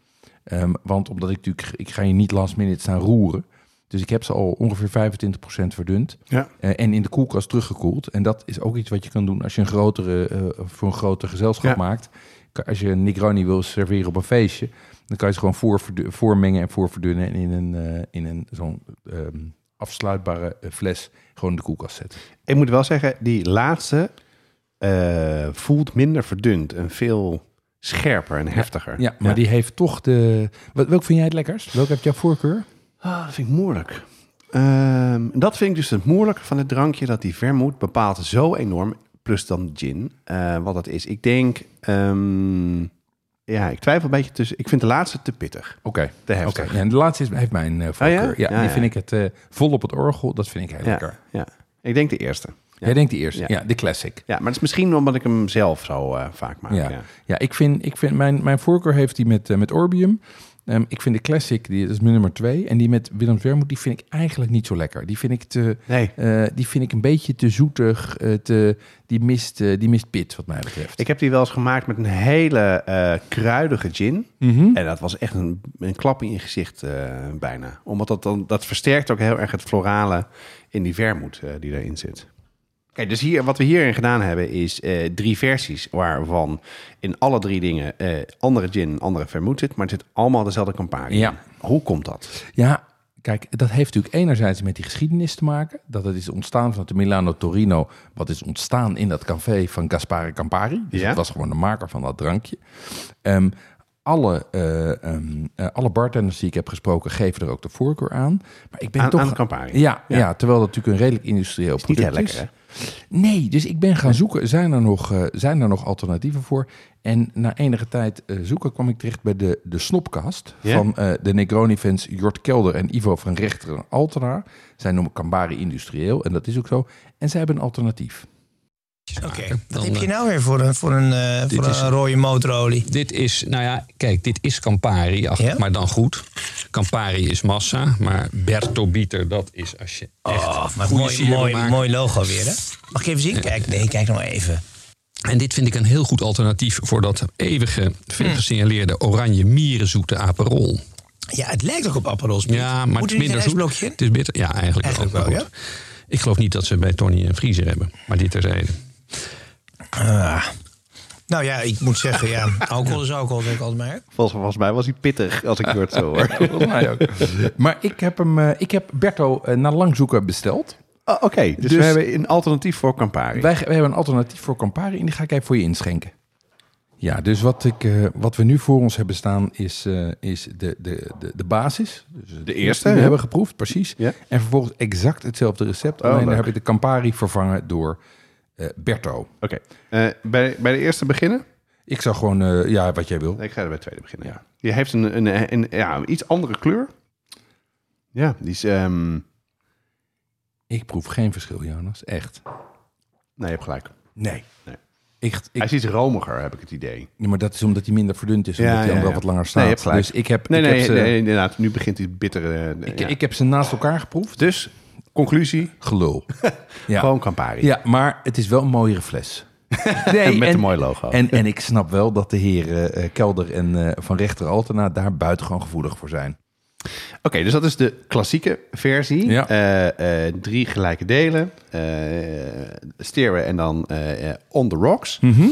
Ehm, want omdat ik natuurlijk, ik ga hier niet last minute staan roeren. Dus ik heb ze al ongeveer 25% verdund. Ja. Eh, en in de koelkast teruggekoeld. En dat is ook iets wat je kan doen als je een grotere, voor een groter gezelschap Ja. maakt. Als je een Negroni wil serveren op een feestje, dan kan je ze gewoon voor, voormengen en voorverdunnen en in een, eh, in een zo'n ehm, afsluitbare eh, fles gewoon in de koelkast zetten. Ik moet wel zeggen, die laatste eh, voelt minder verdund en veel scherper en heftiger. Ja, maar die heeft toch de. Wat, welk vind jij het lekkerst? Welke heb jouw voorkeur? Ah, dat vind ik moeilijk. Ehm, dat vind ik dus het moeilijke van het drankje, dat die vermoed bepaalt zo enorm, plus dan gin, eh, wat dat is. Ik denk, ehm, ja, ik twijfel een beetje tussen, ik vind de laatste te pittig, Oké. te Oké, heftig. ja, en de laatste is, heeft mijn eh, voorkeur. ja? ja? Ja, die vind ik het eh, vol op het orgel. Dat vind ik heel Ja, lekker. ja, ik denk de eerste. Jij denkt die eerste? Ja. De classic. Ja, maar het is misschien omdat ik hem zelf zo vaak maak. Ja, Ja. ik vind, ik vind mijn, mijn voorkeur heeft die met, met Orbium. Ehm, ik vind de classic, die, dat is mijn nummer twee. En die met Willem Vermoed, die vind ik eigenlijk niet zo lekker. Die vind ik, te, Nee, eh, die vind ik een beetje te zoetig. eh, te, die, mist, eh, die mist pit, wat mij betreft. ik heb die wel eens gemaakt met een hele kruidige gin. Mhm. En dat was echt een, een klap in je gezicht bijna. Omdat dat dan, dat versterkt ook heel erg het florale in die vermoed die erin zit. Kijk, dus hier, wat we hierin gedaan hebben is eh, drie versies waarvan in alle drie dingen eh, andere gin andere vermoed zit, maar het zit allemaal dezelfde. Ja. in. Hoe komt dat? Ja, kijk, dat heeft natuurlijk enerzijds met die geschiedenis te maken. Dat het is ontstaan vanuit de Milano Torino. Wat is ontstaan in dat café van Gaspare Campari. Dus Ja. het was gewoon de maker van dat drankje. Ehm, alle, eh, ehm, eh, alle bartenders die ik heb gesproken geven er ook de voorkeur aan. Maar ik ben Aan, toch... aan Campari. ja, ja. Ja. terwijl dat natuurlijk een redelijk industrieel Is product is. lekker, hè? Nee, dus ik ben gaan zoeken. Zijn er nog, eh, zijn er nog alternatieven voor? En na enige tijd eh, zoeken kwam ik terecht bij de, de snopkast van eh, de Negroni-fans Jort Kelder en Ivo van Rechter en Altena. Zij noemen Cambari industrieel en dat is ook zo. En zij hebben een alternatief. Oké, wat heb je eh, nou weer voor een, voor een, eh, voor een is- rode motorolie? Dit is, nou ja, kijk, dit is Campari, ach, Ja? maar dan goed. Campari is massa, maar Berto Bieter, dat is als je echt Oh, maar goede mooi, mooi, maakt. mooi logo weer, hè? Mag ik even zien? Kijk, nee, kijk nog even. En dit vind ik een heel goed alternatief voor dat eeuwige, veel gesignaleerde oranje mierenzoete aperol. Ja, het lijkt ook op Aperol. Ja, maar Moet het is minder zoet. Het is bitter. Ja, eigenlijk, Eigenlijk wel. Ik geloof niet dat ze bij Tony een vriezer hebben. Maar dit terzijde. Ah. Nou ja, ik moet zeggen, ja, [laughs] alcohol is alcohol, zeg ik altijd maar. Volgens, volgens mij was hij pittig, als ik het zo hoor. Volgens mij ook. [laughs] Maar ik heb hem, eh, ik heb Berto eh, na lang zoeken besteld. Oh, Oké, dus, Dus- we hebben een alternatief voor Campari. Wij, wij hebben een alternatief voor Campari en die ga ik even voor je inschenken. Ja, dus wat, ik, eh, wat we nu voor ons hebben staan is, eh, is de, de, de, de basis. Dus De eerste, Die we ja. hebben geproefd, precies. Ja. En vervolgens exact hetzelfde recept. Oh, alleen leuk. dan heb ik de Campari vervangen door Berto. Oké, eh, bij, bij de eerste beginnen? Ik zou gewoon, eh, ja, wat jij wil. Nee, ik ga er bij de tweede beginnen. Ja. Die heeft een, een, een, ja, een iets andere kleur. Ja, die is... ehm, Ik proef geen verschil, Jonas. Echt. nee, je hebt gelijk. Nee. Nee. Echt, ik, Hij is iets romiger, heb ik het idee. Ja, maar dat is omdat hij minder verdund is. Ja, Omdat hij ja, dan wel wat langer Nee, staat. je hebt gelijk. Dus ik heb, Nee, ik nee, heb ze, nee, inderdaad. Nu begint die bittere... eh, ik, ik heb ze naast elkaar geproefd. Dus, conclusie, Gelul. [laughs] ja. gewoon Campari. ja, maar het is wel een mooiere fles. [laughs] Nee, Met en, een mooi logo. En, en ik snap wel dat de heren eh, Kelder en eh, Van Rechter Altena daar buitengewoon gevoelig voor zijn. Oké, dus dat is de klassieke versie. Ja. Eh, drie gelijke delen. steren en dan on the rocks. Mhm.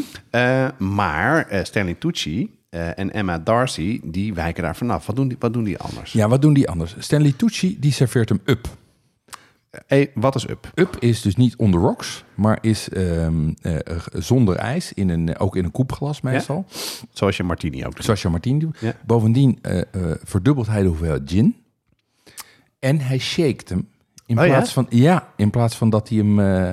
Maar Stanley Tucci en Emma Darcy, die wijken daar vanaf. Wat doen die, wat doen die anders? Ja, wat doen die anders? Stanley Tucci, die serveert hem up. Hey, wat is up? Up is dus niet on the rocks, maar is ehm, eh, eh, zonder ijs, in een, ook in een koepglas meestal. Zoals je Martini ook doet. Zoals je Martien doet. Ja. Bovendien eh, eh, verdubbelt hij de hoeveelheid gin. En hij shaked hem. In Oh ja? plaats van ja, in plaats van dat hij hem, eh,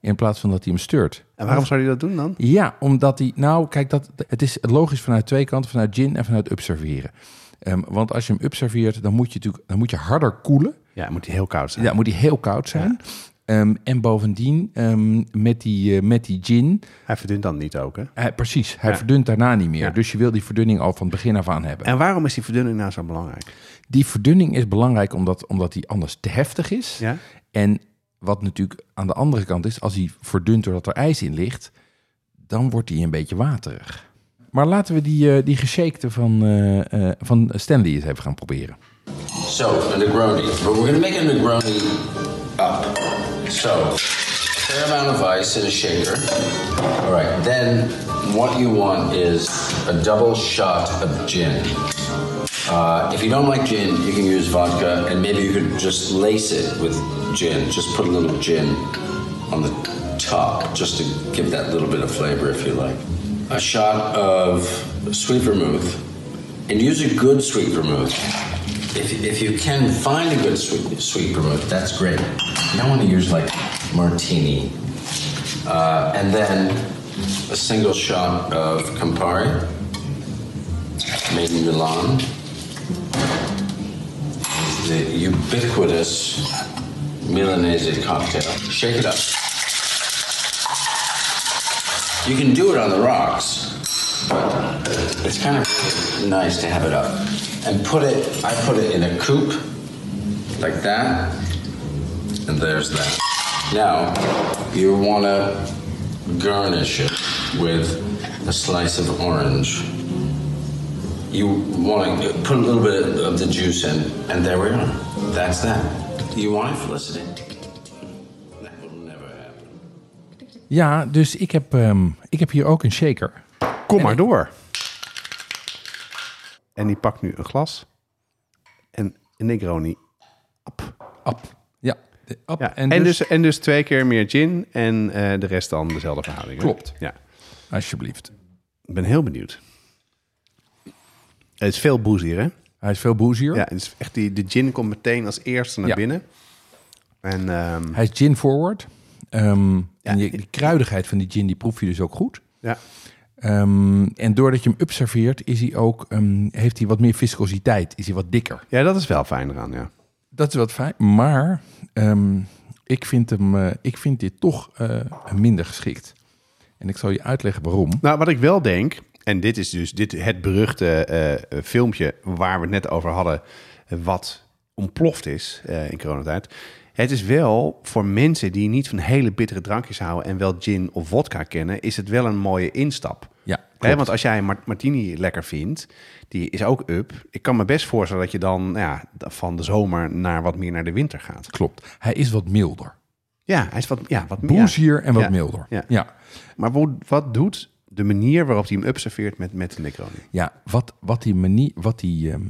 in plaats van dat hij hem steurt. En waarom zou hij dat doen dan? Ja, omdat hij. Nou, kijk, dat, het is logisch vanuit twee kanten, vanuit gin en vanuit up serveren. Ehm, want als je hem up serveert, dan moet je natuurlijk dan moet je harder koelen. Ja, moet hij heel koud zijn. Ja, moet hij heel koud zijn. Ehm, en bovendien, ehm, met, die, eh, met die gin, Hij verdunt dan niet ook, hè? precies, hij Ja. verdunt daarna niet meer. Ja. Dus je wil die verdunning al van het begin af aan hebben. En waarom is die verdunning nou zo belangrijk? Die verdunning is belangrijk omdat, omdat die anders te heftig is. Ja? En wat natuurlijk aan de andere kant is, als hij verdunt doordat er ijs in ligt, dan wordt hij een beetje waterig. Maar laten we die, eh die geshakte van, eh, van Stanley eens even gaan proberen. So, a Negroni. But we're going to make a Negroni up. So, fair amount of ice in a shaker. All right, then what you want is a double shot of gin. Uh, if you don't like gin, you can use vodka, and maybe you could just lace it with gin. Just put a little gin on the top, just to give that little bit of flavor, if you like. A shot of sweet vermouth, and use a good sweet vermouth. If, if you can find a good sweet, sweet vermouth, that's great. You don't want to use like martini. Uh, and then a single shot of Campari, made in Milan. The ubiquitous Milanese cocktail. Shake it up. You can do it on the rocks, but it's kind of nice to have it up. And put it, I put it in a coupe, like that, and there's that. Now, you want to garnish it with a slice of orange. You want to put a little bit of the juice in, and there we are. That's that. You want it, Felicity? That will never happen. Ja, dus ik heb, ehm, ik heb hier ook een shaker. Kom maar door. En die pakt nu een glas. En een Negroni. Ap. Ja, de ap. Ja. En, En, dus, dus, en dus twee keer meer gin. En eh, de rest dan dezelfde verhouding. hè? Klopt. Ja. alsjeblieft. Ik ben heel benieuwd. Het is veel boozier, hè? Hij is veel boozier. Ja, het is echt die, de gin komt meteen als eerste naar Ja. binnen. En ehm, Hij is gin forward. Ehm, Ja. en je, die kruidigheid van die gin, die proef je dus ook goed. ja, Ehm, en doordat je hem upserveert, is hij ook, ehm, heeft hij wat meer viscositeit. Is hij wat dikker. ja, dat is wel fijn eraan, ja. Dat is wat fijn. Maar ehm, ik, vind hem, eh, ik vind dit toch eh, minder geschikt. En ik zal je uitleggen waarom. Nou, wat ik wel denk, en dit is dus dit, het beruchte eh, filmpje waar we het net over hadden, wat ontploft is in coronatijd. Het is wel voor mensen die niet van hele bittere drankjes houden en wel gin of vodka kennen, is het wel een mooie instap. Ja, want als jij martini lekker vindt, die is ook up. Ik kan me best voorstellen dat je dan nou ja, van de zomer naar wat meer naar de winter gaat. Klopt. Hij is wat milder. Ja, hij is wat, ja, wat Boezier en wat Ja. milder. Ja. ja. Maar wat doet de manier waarop hij hem up serveert met, met de Negroni? Ja, wat, wat die manier, wat die, ehm,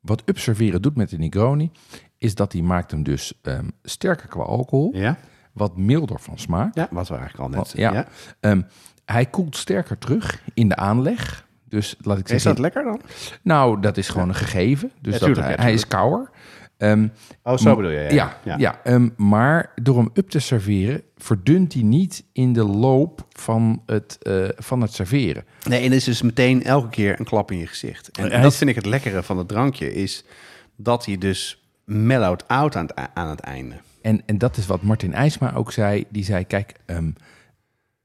wat upserveren doet met de Negroni, is dat hij maakt hem dus ehm, sterker qua alcohol, Ja? wat milder van smaak. Ja, wat we eigenlijk al net ja. ja. Ehm, hij koelt sterker terug in de aanleg. Dus laat ik Is zeggen, dat lekker dan? nou, dat is gewoon een gegeven. Dus Ja, dat, tuurlijk, hij, is kouder. Ehm, Oh, zo bedoel je. Ja, ja, ja. ja. maar door hem up te serveren, verdunt hij niet in de loop van het, eh, van het serveren. Nee, en het is dus meteen elke keer een klap in je gezicht. En, Hij dat is- vind ik het lekkere van het drankje, is dat hij dus mellowed out aan het, aan het einde. En, en dat is wat Martin IJsma ook zei. Die zei, kijk, ehm,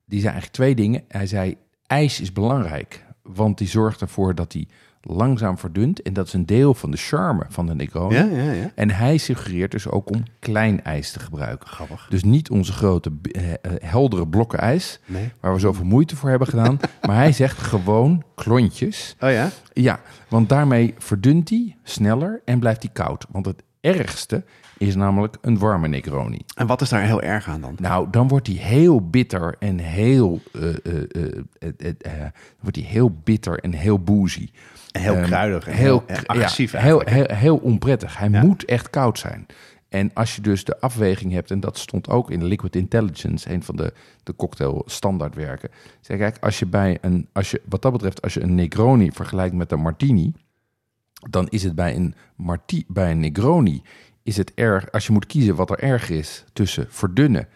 die zei eigenlijk twee dingen. Hij zei, ijs is belangrijk, want die zorgt ervoor dat hij langzaam verdunt. En dat is een deel van de charme van de Negroni. Ja, ja, ja. En hij suggereert dus ook om klein ijs te gebruiken. Grappig. Dus niet onze grote eh, eh, heldere blokken ijs, Nee. waar we zoveel moeite voor hebben gedaan. [laughs] maar hij zegt gewoon klontjes. Oh ja? Ja, want daarmee verdunt hij sneller en blijft hij koud. Want het ergste is namelijk een warme Negroni. En wat is daar heel erg aan dan? Nou, dan wordt hij heel bitter en heel, eh, eh, eh, wordt hij heel bitter en heel boozy. En heel Ehm, kruidig en heel, agressief ja, heel, heel, heel onprettig. Hij Ja. moet echt koud zijn. En als je dus de afweging hebt, en dat stond ook in Liquid Intelligence, een van de, de cocktail standaardwerken. Zeg, kijk, als je bij een, als je, wat dat betreft, als je een Negroni vergelijkt met een Martini, dan is het bij een, marti, bij een Negroni, is het erg, als je moet kiezen wat er erger is tussen verdunnen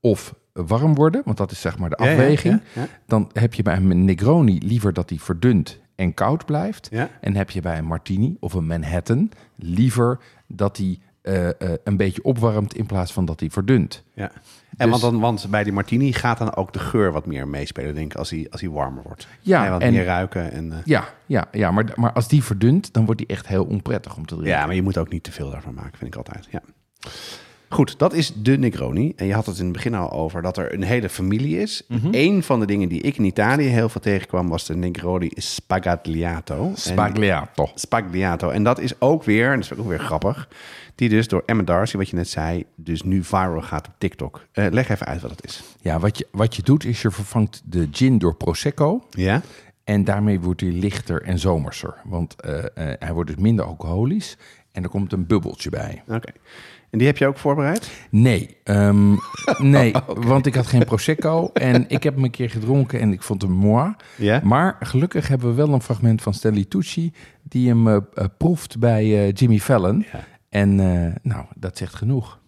of warm worden, want dat is zeg maar de ja, afweging, ja, ja. dan heb je bij een Negroni liever dat die verdunt en koud blijft. En heb je bij een Martini of een Manhattan liever dat die eh, eh, een beetje opwarmt in plaats van dat die verdunt. Ja. En Dus- want, dan, want bij die martini gaat dan ook de geur wat meer meespelen, denk ik, als hij, als hij warmer wordt. Ja, En wat en- meer ruiken. En, eh, Ja, ja, ja maar, maar als die verdunt, dan wordt die echt heel onprettig om te drinken. ja, maar je moet ook niet te veel daarvan maken, vind ik altijd. Ja. Goed, dat is de Negroni. En je had het in het begin al over dat er een hele familie is. Mhm. Eén van de dingen die ik in Italië heel veel tegenkwam was de Negroni Spagagliato. En- Spagliato. Spagliato. En dat is ook weer, en dat is ook weer grappig, die dus door Emma Darcy, wat je net zei, dus nu viral gaat op TikTok. Eh, leg even uit wat het is. Ja, wat je, wat je doet is je vervangt de gin door Prosecco. Ja? En daarmee wordt hij lichter en zomerser. Want eh, eh, hij wordt dus minder alcoholisch. En er komt een bubbeltje bij. Oké. En die heb je ook voorbereid? Nee, ehm, [laughs] nee want ik had geen Prosecco. En ik heb hem een keer gedronken en ik vond hem moi. Ja? Maar gelukkig hebben we wel een fragment van Stanley Tucci... die hem eh, eh, proeft bij eh, Jimmy Fallon. Ja. En eh, nou, dat zegt genoeg.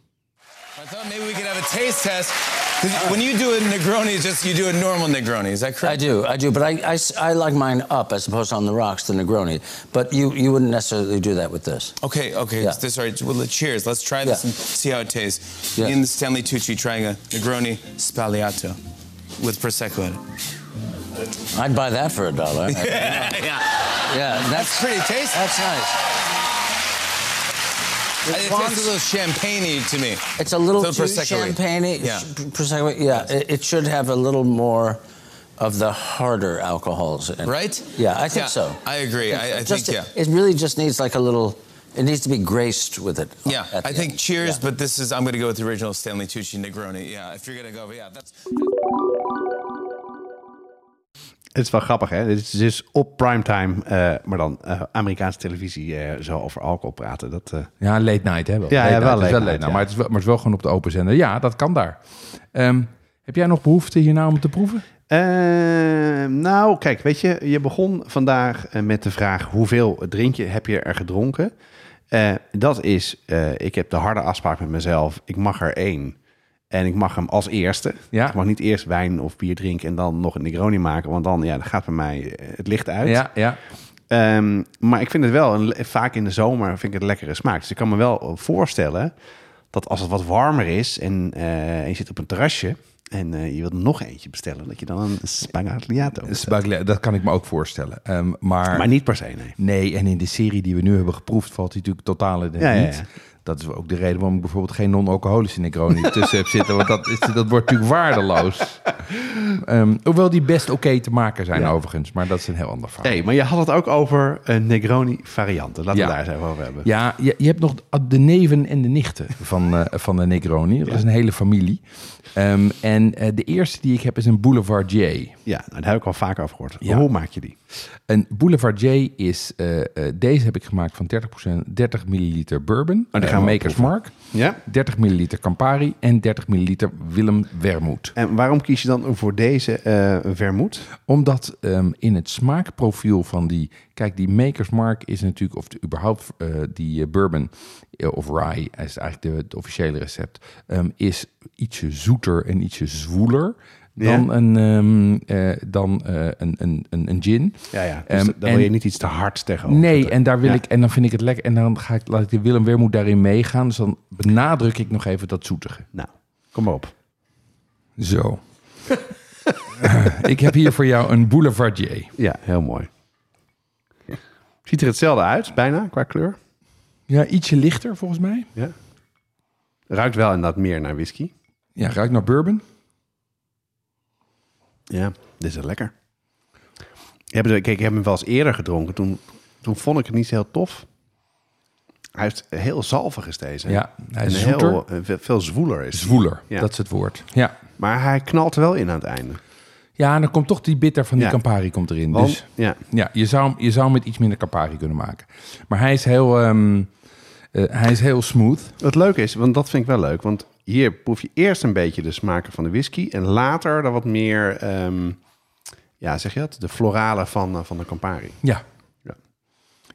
I thought maybe we could have a taste test. When you do a Negroni, it's just you do a normal Negroni. Is that correct? I do, I do, but I, I like mine up as opposed to on the rocks, the Negroni. But you, you wouldn't necessarily do that with this. Okay, okay. Yeah. This, all right. Well, cheers. Let's try this Yeah. and see how it tastes. Yeah. Stanley Tucci trying a Negroni Spagliato with Prosecco in it. I'd buy that for a dollar. [laughs] yeah. yeah, that's, That's pretty tasty. that's nice. It tastes a little champagne to me. It's a little So too Prosecco-y. champagne. Yeah. Prosecco, yeah. It, it should have a little more of the harder alcohols. In it. Right? Yeah, I think Yeah, so. I agree. I- I think, yeah. It really just needs like a little. It needs to be graced with it. Yeah, I think end. cheers, Yeah. but this is I'm going to go with the original Stanley Tucci Negroni. Yeah, if you're going to go, yeah, that's Het is wel grappig, hè? Dit is dus op primetime, eh, maar dan eh, Amerikaanse televisie eh, zo over alcohol praten. Dat, Ja, late night hè wel. Ja, Late ja, night. wel Het is late night. Maar, het is wel, maar het is wel gewoon op de open zender. Ja, dat kan daar. Ehm, heb jij nog behoefte hierna om te proeven? Eh, nou, kijk, weet je, je begon vandaag met de vraag hoeveel drink je, heb je er gedronken? Dat is, ik heb de harde afspraak met mezelf, ik mag er één. En ik mag hem als eerste. Ja. Ik mag niet eerst wijn of bier drinken en dan nog een Negroni maken, want dan, ja, dan gaat bij mij eh, het licht uit. Ja, ja. Ehm, maar ik vind het wel, een, vaak in de zomer vind ik het lekkere smaak. Dus ik kan me wel voorstellen dat als het wat warmer is en, eh, en je zit op een terrasje en eh, je wilt nog eentje bestellen, dat je dan een spagagliato bestelt. Spaglia- dat kan ik me ook voorstellen. Ehm, maar, Maar niet per se, nee. nee, en in de serie die we nu hebben geproefd valt hij natuurlijk totaal in het Ja, ja, niet. ja. Dat is ook de reden waarom ik bijvoorbeeld geen non-alcoholische Negroni [laughs] tussen heb zitten. Want dat, is, dat wordt natuurlijk waardeloos. [laughs] Ehm, hoewel die best oké te maken zijn overigens. Maar dat is een heel ander verhaal. Hey, maar je had het ook over een Negroni varianten. Laten Ja. we daar eens even over hebben. Ja, je, je hebt nog de neven en de nichten van, eh, van de Negroni. Dat is een hele familie. Ehm, en eh, de eerste die ik heb is een Boulevard J. Ja, nou, daar heb ik al vaak over gehoord. Ja. Hoe maak je die? Een Boulevard J is, eh, eh, deze heb ik gemaakt van 30%, 30 milliliter bourbon. die Eh, gaan we Makers proeven. Mark. Ja. 30 milliliter Campari en 30 milliliter Willem Wermoed. En waarom kies je dan voor deze eh vermoed? Omdat ehm, in het smaakprofiel van die... Kijk, die Makers Mark is natuurlijk... Of de, überhaupt die bourbon of rye... is eigenlijk de, het officiële recept... ehm, is ietsje zoeter en ietsje zwoeler... dan, Ja. een, ehm, eh, dan eh, een, een, een, een gin. Ja, ja. Dus Ehm, dan wil je niet iets te hard tegenover. Nee, en daar wil Ja. ik en dan vind ik het lekker en dan ga ik laat ik de Willem Wermoed daarin meegaan. Dus dan benadruk ik nog even dat zoetige. Nou, kom maar op. Zo. [laughs] ik heb hier voor jou een Boulevardier. Ja, heel mooi. Ziet er hetzelfde uit, bijna, qua kleur. Ja, ietsje lichter volgens mij. Ja. Ruikt wel inderdaad meer naar whisky. Ja, ruikt naar bourbon. Ja, dit is wel lekker. Ik heb, kijk, ik heb hem wel eens eerder gedronken. Toen, toen vond ik het niet heel tof. Hij is heel zalvig is deze. Ja, hij is En heel, eh, veel- veel zwoeler is. Zwoeler, Ja. dat is het woord. Ja. Maar hij knalt er wel in aan het einde. Ja, en dan komt toch die bitter van die Ja. Campari komt erin. Want, dus ja, ja, je zou, je zou hem met iets minder Campari kunnen maken. Maar hij is heel, ehm, eh, hij is heel smooth. Het leuke is, want dat vind ik wel leuk. Want hier proef je eerst een beetje de smaken van de whisky. En later dan wat meer, ehm, ja, zeg je dat? De florale van, eh, van de Campari. Ja. Ja.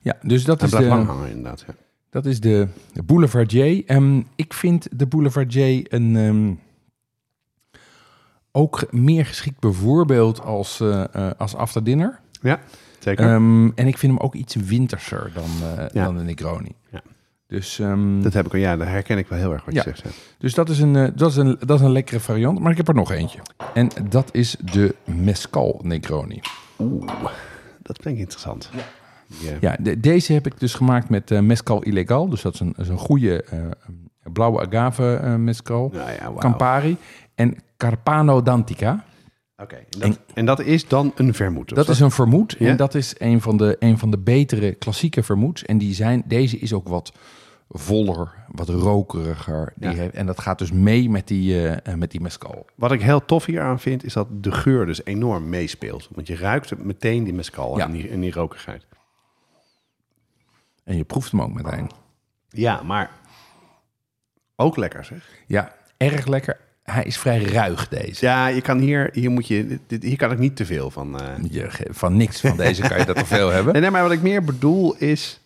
Ja, dus dat Hij is de... lang hangen inderdaad. Ja. Dat is de de Boulevard J. Ehm, ik vind de Boulevard J een, ehm, ook meer geschikt bijvoorbeeld als, eh, als after dinner. ja, zeker. Ehm, en ik vind hem ook iets winterser dan, Ja. dan de Negroni. Ja. Dus, ehm, dat heb ik al, ja, daar herken ik wel heel erg wat Ja. je zegt. dus dat, is een, eh, dat, is een, dat is een lekkere variant. Maar ik heb er nog eentje. En dat is de Mescal Negroni. Oeh, dat klinkt interessant. Ja. Ja, de- deze heb ik dus gemaakt met eh, Mescal Illegal. Dus dat is een, is een goede eh, blauwe agave eh, Mescal. Nou ja. Campari en Carpano d'Antica. Oké, en, dat- en dat is dan een vermoed? Dat is een vermoed en dat is een van, de, een van de betere klassieke vermoeds. En die zijn, deze is ook wat voller, wat rokeriger. Die Ja. heeft, en dat gaat dus mee met die, eh, eh, met die mescal. Wat ik heel tof hier aan vind, is dat de geur dus enorm meespeelt. Want je ruikt meteen die mescal Ja. en, die, en die rokerigheid. En je proeft hem ook meteen. Ja, maar ook lekker zeg. Ja, erg lekker. Hij is vrij ruig deze. Ja, je kan hier, hier moet je, dit- hier kan ik niet te veel van. eh. Je, ge- van niks van deze kan je dat te veel [laughs] hebben. Nee, nee, maar wat ik meer bedoel is,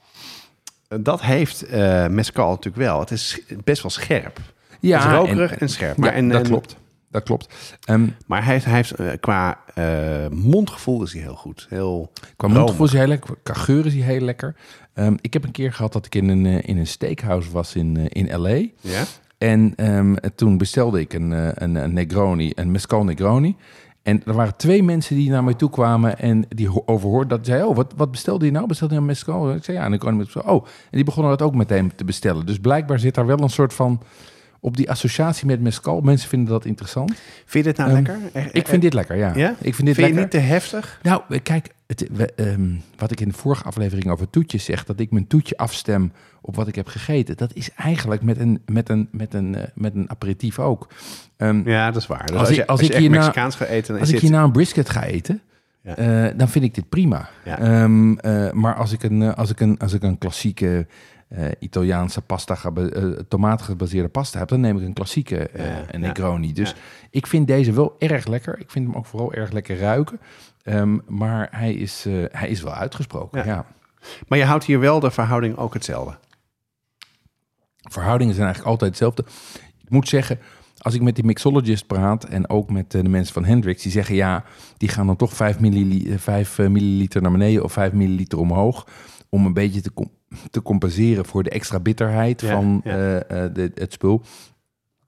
dat heeft eh mescal natuurlijk wel. Het is best wel scherp. Ja, het is rokerig en, scherp. Maar, ja, en, dat en- klopt. Dat klopt. Ehm, Maar hij heeft, hij heeft eh, qua eh, mondgevoel is hij heel goed. Heel Qua romig. mondgevoel is hij heel lekker. Qua geur is hij heel lekker. Ehm, ik heb een keer gehad dat ik in een, in een steakhouse was in, in L.A. Ja? En ehm, toen bestelde ik een, een, een Negroni, een Mescal Negroni. En er waren twee mensen die naar mij toe kwamen en die ho- overhoorden dat. Zei, oh, wat, wat bestelde je nou? Bestelde je een Mescal? Ik zei, ja, en ik kon met Oh, en die begonnen dat ook meteen te bestellen. Dus blijkbaar zit daar wel een soort van... Op die associatie met Mescal. Mensen vinden dat interessant. Vind je dit nou Ehm, lekker? Echt- Ik vind dit lekker, ja. Ja? Ik vind dit vind je lekker. niet te heftig? Nou, eh, kijk, het, we, ehm, wat ik in de vorige aflevering over toetjes zeg, dat ik mijn toetje afstem op wat ik heb gegeten, dat is eigenlijk met een, met een, met een, eh, met een aperitief ook. Ehm, Ja, dat is waar. Dus Als als, ik- je, als als ik je echt hierna- Mexicaans gaat eten, dan als ik hierna een brisket ga eten, Ja. eh, dan vind ik dit prima. Ja. Eh, maar als ik, een, eh, als, ik een, als ik een klassieke eh, Italiaanse pasta, gebe- eh, tomaatgebaseerde pasta heb, dan neem ik een klassieke eh Ja, Negroni. Dus ik vind deze wel erg lekker. Ik vind hem ook vooral erg lekker ruiken. Ehm, maar hij is, hij is wel uitgesproken. Ja. Maar je houdt hier wel de verhouding ook hetzelfde. Verhoudingen zijn eigenlijk altijd hetzelfde. Ik moet zeggen, als ik met die mixologist praat en ook met de mensen van Hendrix, die zeggen ja, die gaan dan toch 5 milliliter, 5 milliliter naar beneden of 5 milliliter omhoog. Om een beetje te, te compenseren voor de extra bitterheid Ja, van ja. eh, eh, de, het spul.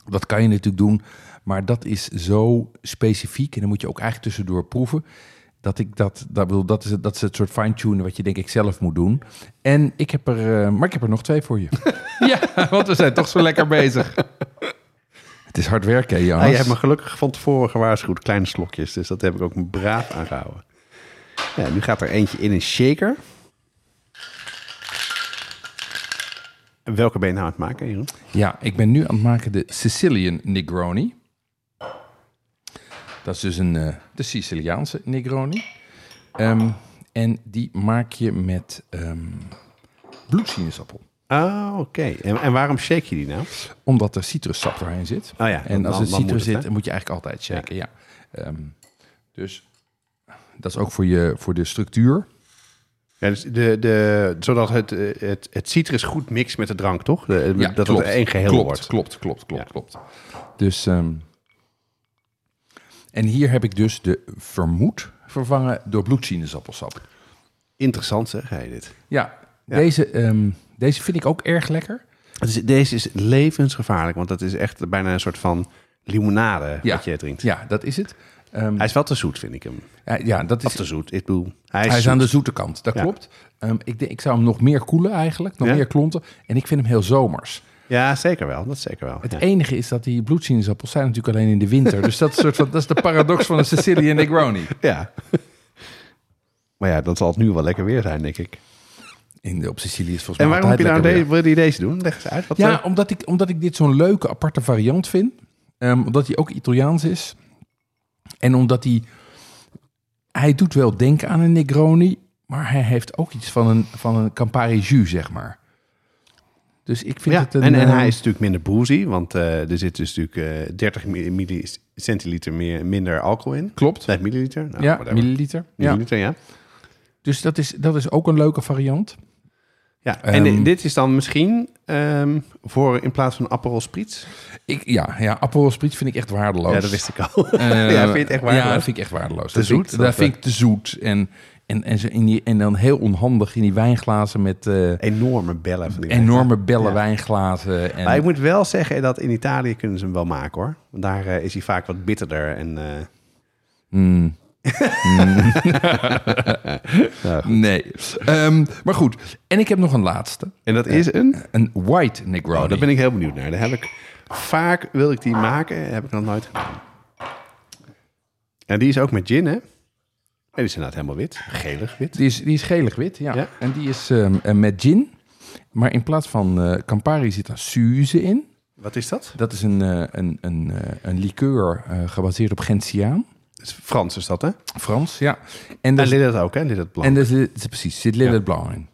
Dat kan je natuurlijk doen, maar dat is zo specifiek en dan moet je ook eigenlijk tussendoor proeven. Dat ik dat, dat bedoel, dat is, het- dat is het soort fine-tunen wat je denk ik zelf moet doen. En ik heb er, eh, maar ik heb er nog twee voor je. [laughs] ja, want we zijn toch zo lekker bezig. Het is hard werken, hè, Jonas. Ah, je hebt me gelukkig van tevoren gewaarschuwd, kleine slokjes. Dus dat heb ik ook braaf aangehouden. Ja, nu gaat er eentje in een shaker. Welke ben je nou aan het maken, Jeroen? Ja, ik ben nu aan het maken de Sicilian Negroni. Dat is dus een, eh, de Siciliaanse Negroni. Ehm, en die maak je met ehm bloedsinusappel. Ah, oké. En, en waarom shake je die nou? Omdat er citrussap doorheen zit. Oh ja, en als er dan citrus het, zit, hè? moet je eigenlijk altijd shaken. Ja. Ehm, dus dat is ook voor, je, voor de structuur. Ja, dus de, de, zodat het, eh, het, het citrus goed mixt met de drank, toch? De, Ja, dat het één geheel klopt, wordt. Klopt, klopt, klopt, Ja. klopt. Dus, ehm, en hier heb ik dus de vermoed vervangen door bloedsinusappelsap. Interessant zeg, hij dit. Ja. Deze, ehm, deze vind ik ook erg lekker. Deze is levensgevaarlijk, want dat is echt bijna een soort van limonade wat je drinkt. Ja, dat is het. Ehm, Hij is wel te zoet, vind ik hem. ja, ja, dat Of is, te zoet. Ik bedoel, hij is, hij is zoet. aan de zoete kant, dat Ja. klopt. Ehm, ik, denk, ik zou hem nog meer koelen eigenlijk, nog Ja? meer klonten. En ik vind hem heel zomers. Ja, zeker wel. Dat zeker wel. Het ja. enige is dat die bloedsinusappels zijn natuurlijk alleen in de winter. dus dat is, soort van, dat is de paradox van een Sicilian Negroni. [laughs] Ja. maar ja, dat zal het nu wel lekker weer zijn, denk ik. In, op Sicilië is volgens En mij waarom heb je nou deze, wil je deze doen? Leg eens uit. Wat Ja, omdat ik, omdat ik dit zo'n leuke, aparte variant vind. Ehm, omdat hij ook Italiaans is. En omdat hij... Hij doet wel denken aan een Negroni... maar hij heeft ook iets van een, van een Campari Jus, zeg maar. Dus ik vind ja, het een... en, en eh, hij is natuurlijk minder boozy, want eh, er zit dus natuurlijk eh 30 mi- millicentiliter meer, minder alcohol in. Klopt. Nee, milliliter? Nou, ja, whatever. milliliter. Ja. Milliliter, ja. Dus dat is, dat is ook een leuke variant. Ja. En Ehm, di- dit is dan misschien ehm, voor in plaats van Aperol Spritz? Ik, ja, ja, Aperol Spritz vind ik echt waardeloos. Ja, dat wist ik al. Eh, [laughs] ja, vind het echt waardeloos? Ja, dat vind ik echt waardeloos. Te dat vind ik- zoet, Dat of, vind ik te zoet. En, en, en, ze in die, en dan heel onhandig in die wijnglazen met eh, Enorme bellen van die enorme bellen Ja. wijnglazen. En, Maar ik moet wel zeggen dat in Italië kunnen ze hem wel maken hoor. Want daar eh, is hij vaak wat bitterder. En, eh, Mm. Mm. [laughs] nee. Ehm, maar goed. En ik heb nog een laatste. en dat is een... Een white Negroni. Oh, daar ben ik heel benieuwd naar. Daar heb ik vaak wil ik die maken. Heb ik nog nooit gedaan. En die is ook met gin, hè? En die is inderdaad helemaal wit. Gelig wit. Die is, die is gelig-wit, ja. Ja. En die is ehm, eh, met gin. Maar in plaats van eh, Campari zit daar Suze in. Wat is dat? Dat is een, eh, een, een, eh, een liqueur eh, gebaseerd op Gentiaan. Dat Frans is dat, hè? Frans, ja. En, En dus, Lillet ook, hè? Lillet Blanc. en dus, precies, zit Lillet Blanc in.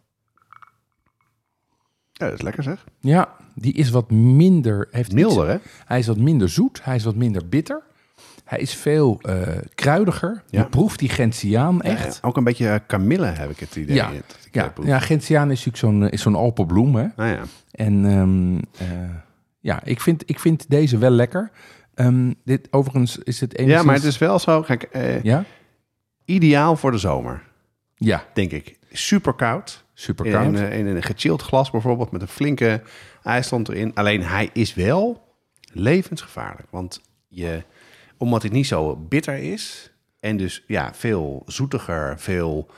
Ja, dat is lekker zeg. Ja, die is wat minder... Heeft Milder, iets- hè? Hij is wat minder zoet, hij is wat minder bitter. Hij is veel eh, kruidiger. Ja. Je proeft die Gentiaan echt. Ja, ook een beetje eh, kamille heb ik het idee. Ja, dat Ja, eh, ja, Gentiaan is natuurlijk zo'n is zo'n alpenbloem. Hè? Nou ja. En ehm, eh, ja, ik vind, ik vind deze wel lekker. Ehm, dit overigens is het enigszins... ja, maar het is wel zo. Kijk, eh, Ja? ideaal voor de zomer, Ja, denk ik. Super koud. super In, koud. in, in een gechilled glas bijvoorbeeld met een flinke ijsland erin. Alleen hij is wel levensgevaarlijk. Want je, omdat hij niet zo bitter is en dus ja, veel zoetiger, veel...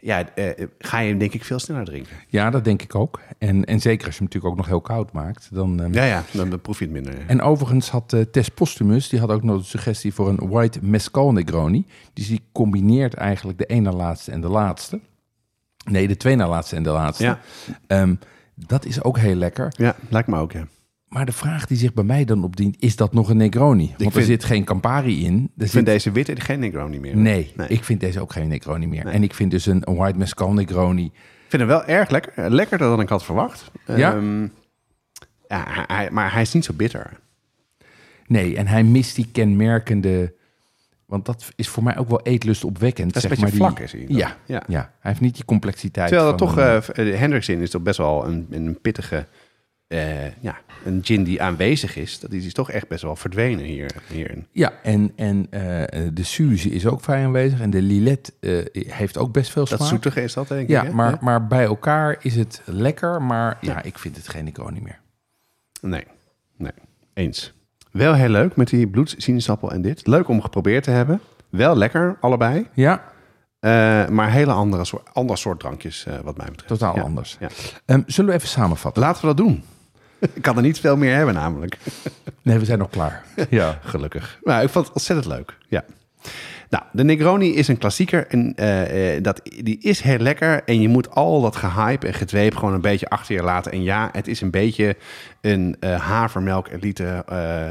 Ja, eh, ga je hem denk ik veel sneller drinken. Ja, dat denk ik ook. En, en zeker als je hem natuurlijk ook nog heel koud maakt. Dan, ehm, Ja, ja, dan, dan proef je het minder. En overigens had eh, Tess Postumus, die had ook nog de suggestie voor een white mescal Negroni. Dus die combineert eigenlijk de ene na laatste en de laatste. Nee, de twee na laatste en de laatste. Ja. Ehm, dat is ook heel lekker. Ja, lijkt me ook, ja. Maar de vraag die zich bij mij dan opdient, is dat nog een Negroni? Want er zit geen Campari in. Er Ik zit- vind deze witte geen Negroni meer. Nee, Nee. ik vind deze ook geen Negroni meer. Nee. En ik vind dus een, een white mescal Negroni... Ik vind hem wel erg lekker. Eh, Lekkerder dan ik had verwacht. Ja? Ehm, ja hij- maar hij is niet zo bitter. Nee, en hij mist die kenmerkende... Want dat is voor mij ook wel eetlust opwekkend. Dat is een zeg beetje maar, vlak, is hij. Ja, Ja. ja. hij heeft niet die complexiteit. Terwijl dat toch, een- eh de Hendrickson is toch best wel een, een pittige, eh, ja, een gin die aanwezig is. Dat is toch echt best wel verdwenen hier, hierin. Ja, en, en eh, de Suze is ook vrij aanwezig. En de Lillet eh, heeft ook best veel smaak. Dat zoetige is dat, denk ik. Ja, hè? maar, maar bij elkaar is het lekker. Maar ja, ik vind het geen Negroni meer. Nee, nee, eens. Wel heel leuk met die bloedsinusappel en dit. Leuk om geprobeerd te hebben. Wel lekker, allebei. Ja, Eh, maar hele andere soort, ander soort drankjes, wat mij betreft. totaal Ja. anders. Ja. Ehm, zullen we even samenvatten? Laten we dat doen. [laughs] ik kan er niet veel meer hebben namelijk. [laughs] Nee, we zijn nog klaar. [laughs] Ja. Gelukkig. Maar ik vond het ontzettend leuk. Ja. Nou, de Negroni is een klassieker. En, eh, eh, dat, die is heel lekker. En je moet al dat gehype en gedweep gewoon een beetje achter je laten. En ja, het is een beetje een havermelk elite eh,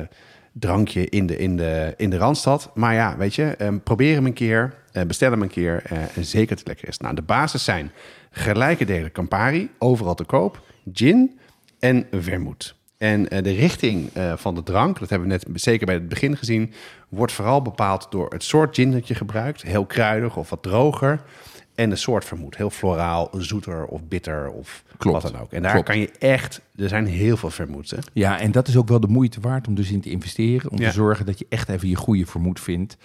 drankje in de, in, de, in de Randstad. Maar ja, weet je, eh, probeer hem een keer. bestel hem een keer. en zeker dat het lekker is. Nou, de basis zijn gelijke delen Campari. Overal te koop. Gin en vermoed. En eh, de richting eh, van de drank, dat hebben we net zeker bij het begin gezien, wordt vooral bepaald door het soort gin dat je gebruikt. Heel kruidig of wat droger. En de soort vermoed. Heel floraal, zoeter of bitter of Klopt. wat dan ook. En daar Klopt. kan je echt, er zijn heel veel vermoeds. Hè? Ja, en dat is ook wel de moeite waard om dus in te investeren. Om Ja. te zorgen dat je echt even je goede vermoed vindt.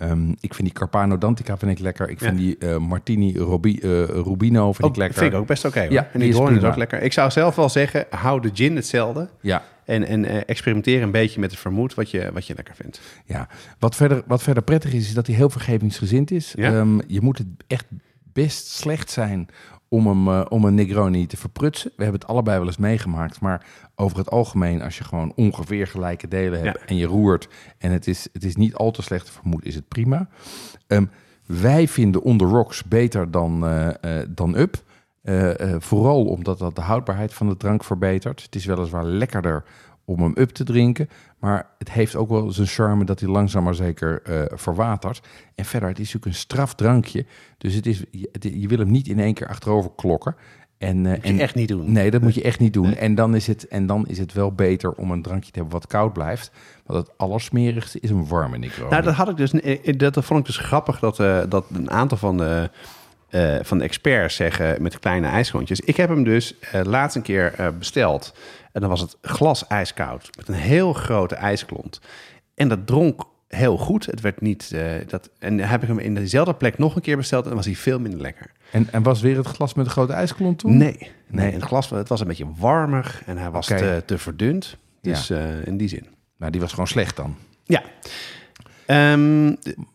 Ehm, ik vind die Carpano Dantica vind ik lekker. Ik vind Ja. die eh, Martini Robi, eh, Rubino vind Ook, ik lekker. vind ik ook best oké. Ja, en die die is ook lekker. Ik zou zelf wel zeggen, hou de gin hetzelfde. Ja, En, en eh, experimenteer een beetje met het vermoed wat je, wat je lekker vindt. ja. Wat, verder, wat verder prettig is, is dat hij heel vergevingsgezind is. Ja. Ehm, je moet het echt best slecht zijn om, hem, eh, om een Negroni te verprutsen. We hebben het allebei wel eens meegemaakt. Maar over het algemeen, als je gewoon ongeveer gelijke delen hebt Ja. en je roert... en het is, het is niet al te slecht te vermoeden, is het prima. Ehm, wij vinden On The Rocks beter dan, eh, eh, dan Up. Vooral omdat dat de houdbaarheid van de drank verbetert. Het is weliswaar lekkerder om hem up te drinken. Maar het heeft ook wel zijn charme dat hij langzaam maar zeker eh, verwatert. En verder, het is natuurlijk een straf drankje. Dus het is, je, je wil hem niet in één keer achterover klokken. En, eh, je en, echt niet doen. Nee, dat moet je echt niet doen. En, dan is het, en dan is het wel beter om een drankje te hebben wat koud blijft. Want het allersmerigste is een warme Negroni. Nou, dat had ik dus. eh, Dat vond ik dus grappig dat, eh, dat een aantal van de, eh, van de experts zeggen met kleine ijsklontjes. Ik heb hem dus eh, laatst een keer eh, besteld. En dan was het glas ijskoud met een heel grote ijsklont. En dat dronk heel goed. Het werd niet. eh, dat, en dan heb ik hem in dezelfde plek nog een keer besteld. En dan was hij veel minder lekker. En, en was weer het glas met een grote ijsklont toen? Nee, nee. Het glas het was een beetje warmer en hij was te, te verdund. Dus Ja. eh, in die zin. Nou, die was gewoon slecht dan. Ja. Ehm,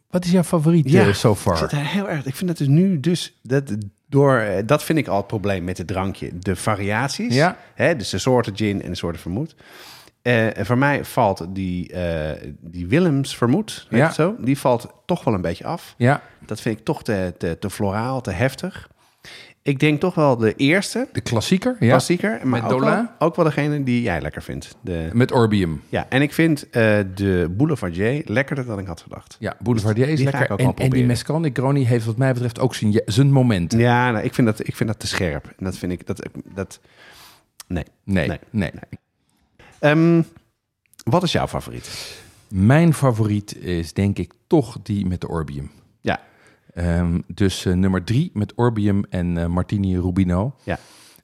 Wat is jouw favoriet Ja, eh, so Ik far? zit heel erg. Ik vind dat dus nu dus dat door eh, dat vind ik al het probleem met het drankje, de variaties. Ja. Hè, dus de soorten gin en de soorten vermoed. En voor mij valt die, eh, die Willems vermoed, Ja. zo, die valt toch wel een beetje af. Ja, Dat vind ik toch te, te, te floraal, te heftig. Ik denk toch wel de eerste de klassieker. Ja. klassieker, maar Met ook wel, ook wel degene die jij lekker vindt. De, Met Orbium. ja, en ik vind eh, de Boulevardier lekkerder dan ik had gedacht. Ja, Boulevardier is Die lekker. ook En, en die proberen. Mescal Negroni heeft wat mij betreft ook zijn, zijn momenten. Ja, nou, ik, vind dat, ik vind dat te scherp. En dat vind ik... Dat, dat, nee. Nee, Nee. nee. Ehm, wat is jouw favoriet? Mijn favoriet is denk ik toch die met de Orbium. Ja. Ehm, dus eh, nummer drie met Orbium en eh, Martini Rubino. Ja.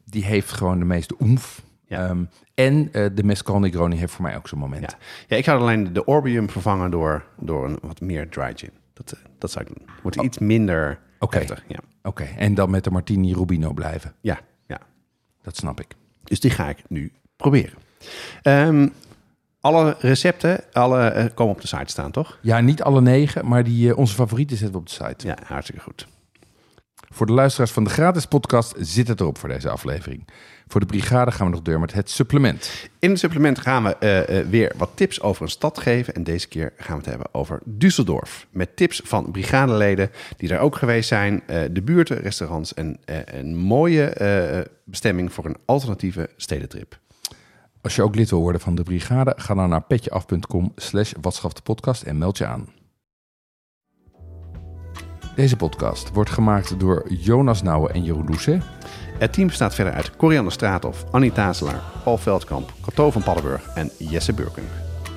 Die heeft gewoon de meeste oemf. Ja. Ehm, en eh, de Mescal Negroni heeft voor mij ook zijn moment. Ja. ja, ik zou alleen de Orbium vervangen door, door een wat meer dry gin. Dat, dat zou ik doen. Wordt iets minder Oké. Ja. Oké, en dan met de Martini Rubino blijven. Ja, ja. Dat snap ik. Dus die ga ik nu proberen. Ehm, alle recepten alle, eh, komen op de site staan, toch? Ja, niet alle negen, maar die, eh, onze favorieten zetten we op de site. Ja, hartstikke goed. Voor de luisteraars van de gratis podcast zit het erop voor deze aflevering. Voor de brigade gaan we nog door met het supplement. In het supplement gaan we eh, weer wat tips over een stad geven. En deze keer gaan we het hebben over Düsseldorf. Met tips van brigadeleden die daar ook geweest zijn. de buurten, restaurants en een mooie bestemming voor een alternatieve stedentrip. Als je ook lid wil worden van de brigade, ga dan naar petjeaf.com slash podcast en meld je aan. Deze podcast wordt gemaakt door Jonas Nouwen en Jeroen Doucet. Het team bestaat verder uit Corianne Straathof, Annie Tazelaar, Paul Veldkamp, Kato van Paddenburg en Jesse Burken.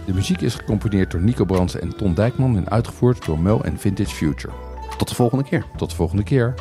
De muziek is gecomponeerd door Nico Brands en Ton Dijkman en uitgevoerd door Mel en Vintage Future. Tot de volgende keer. Tot de volgende keer.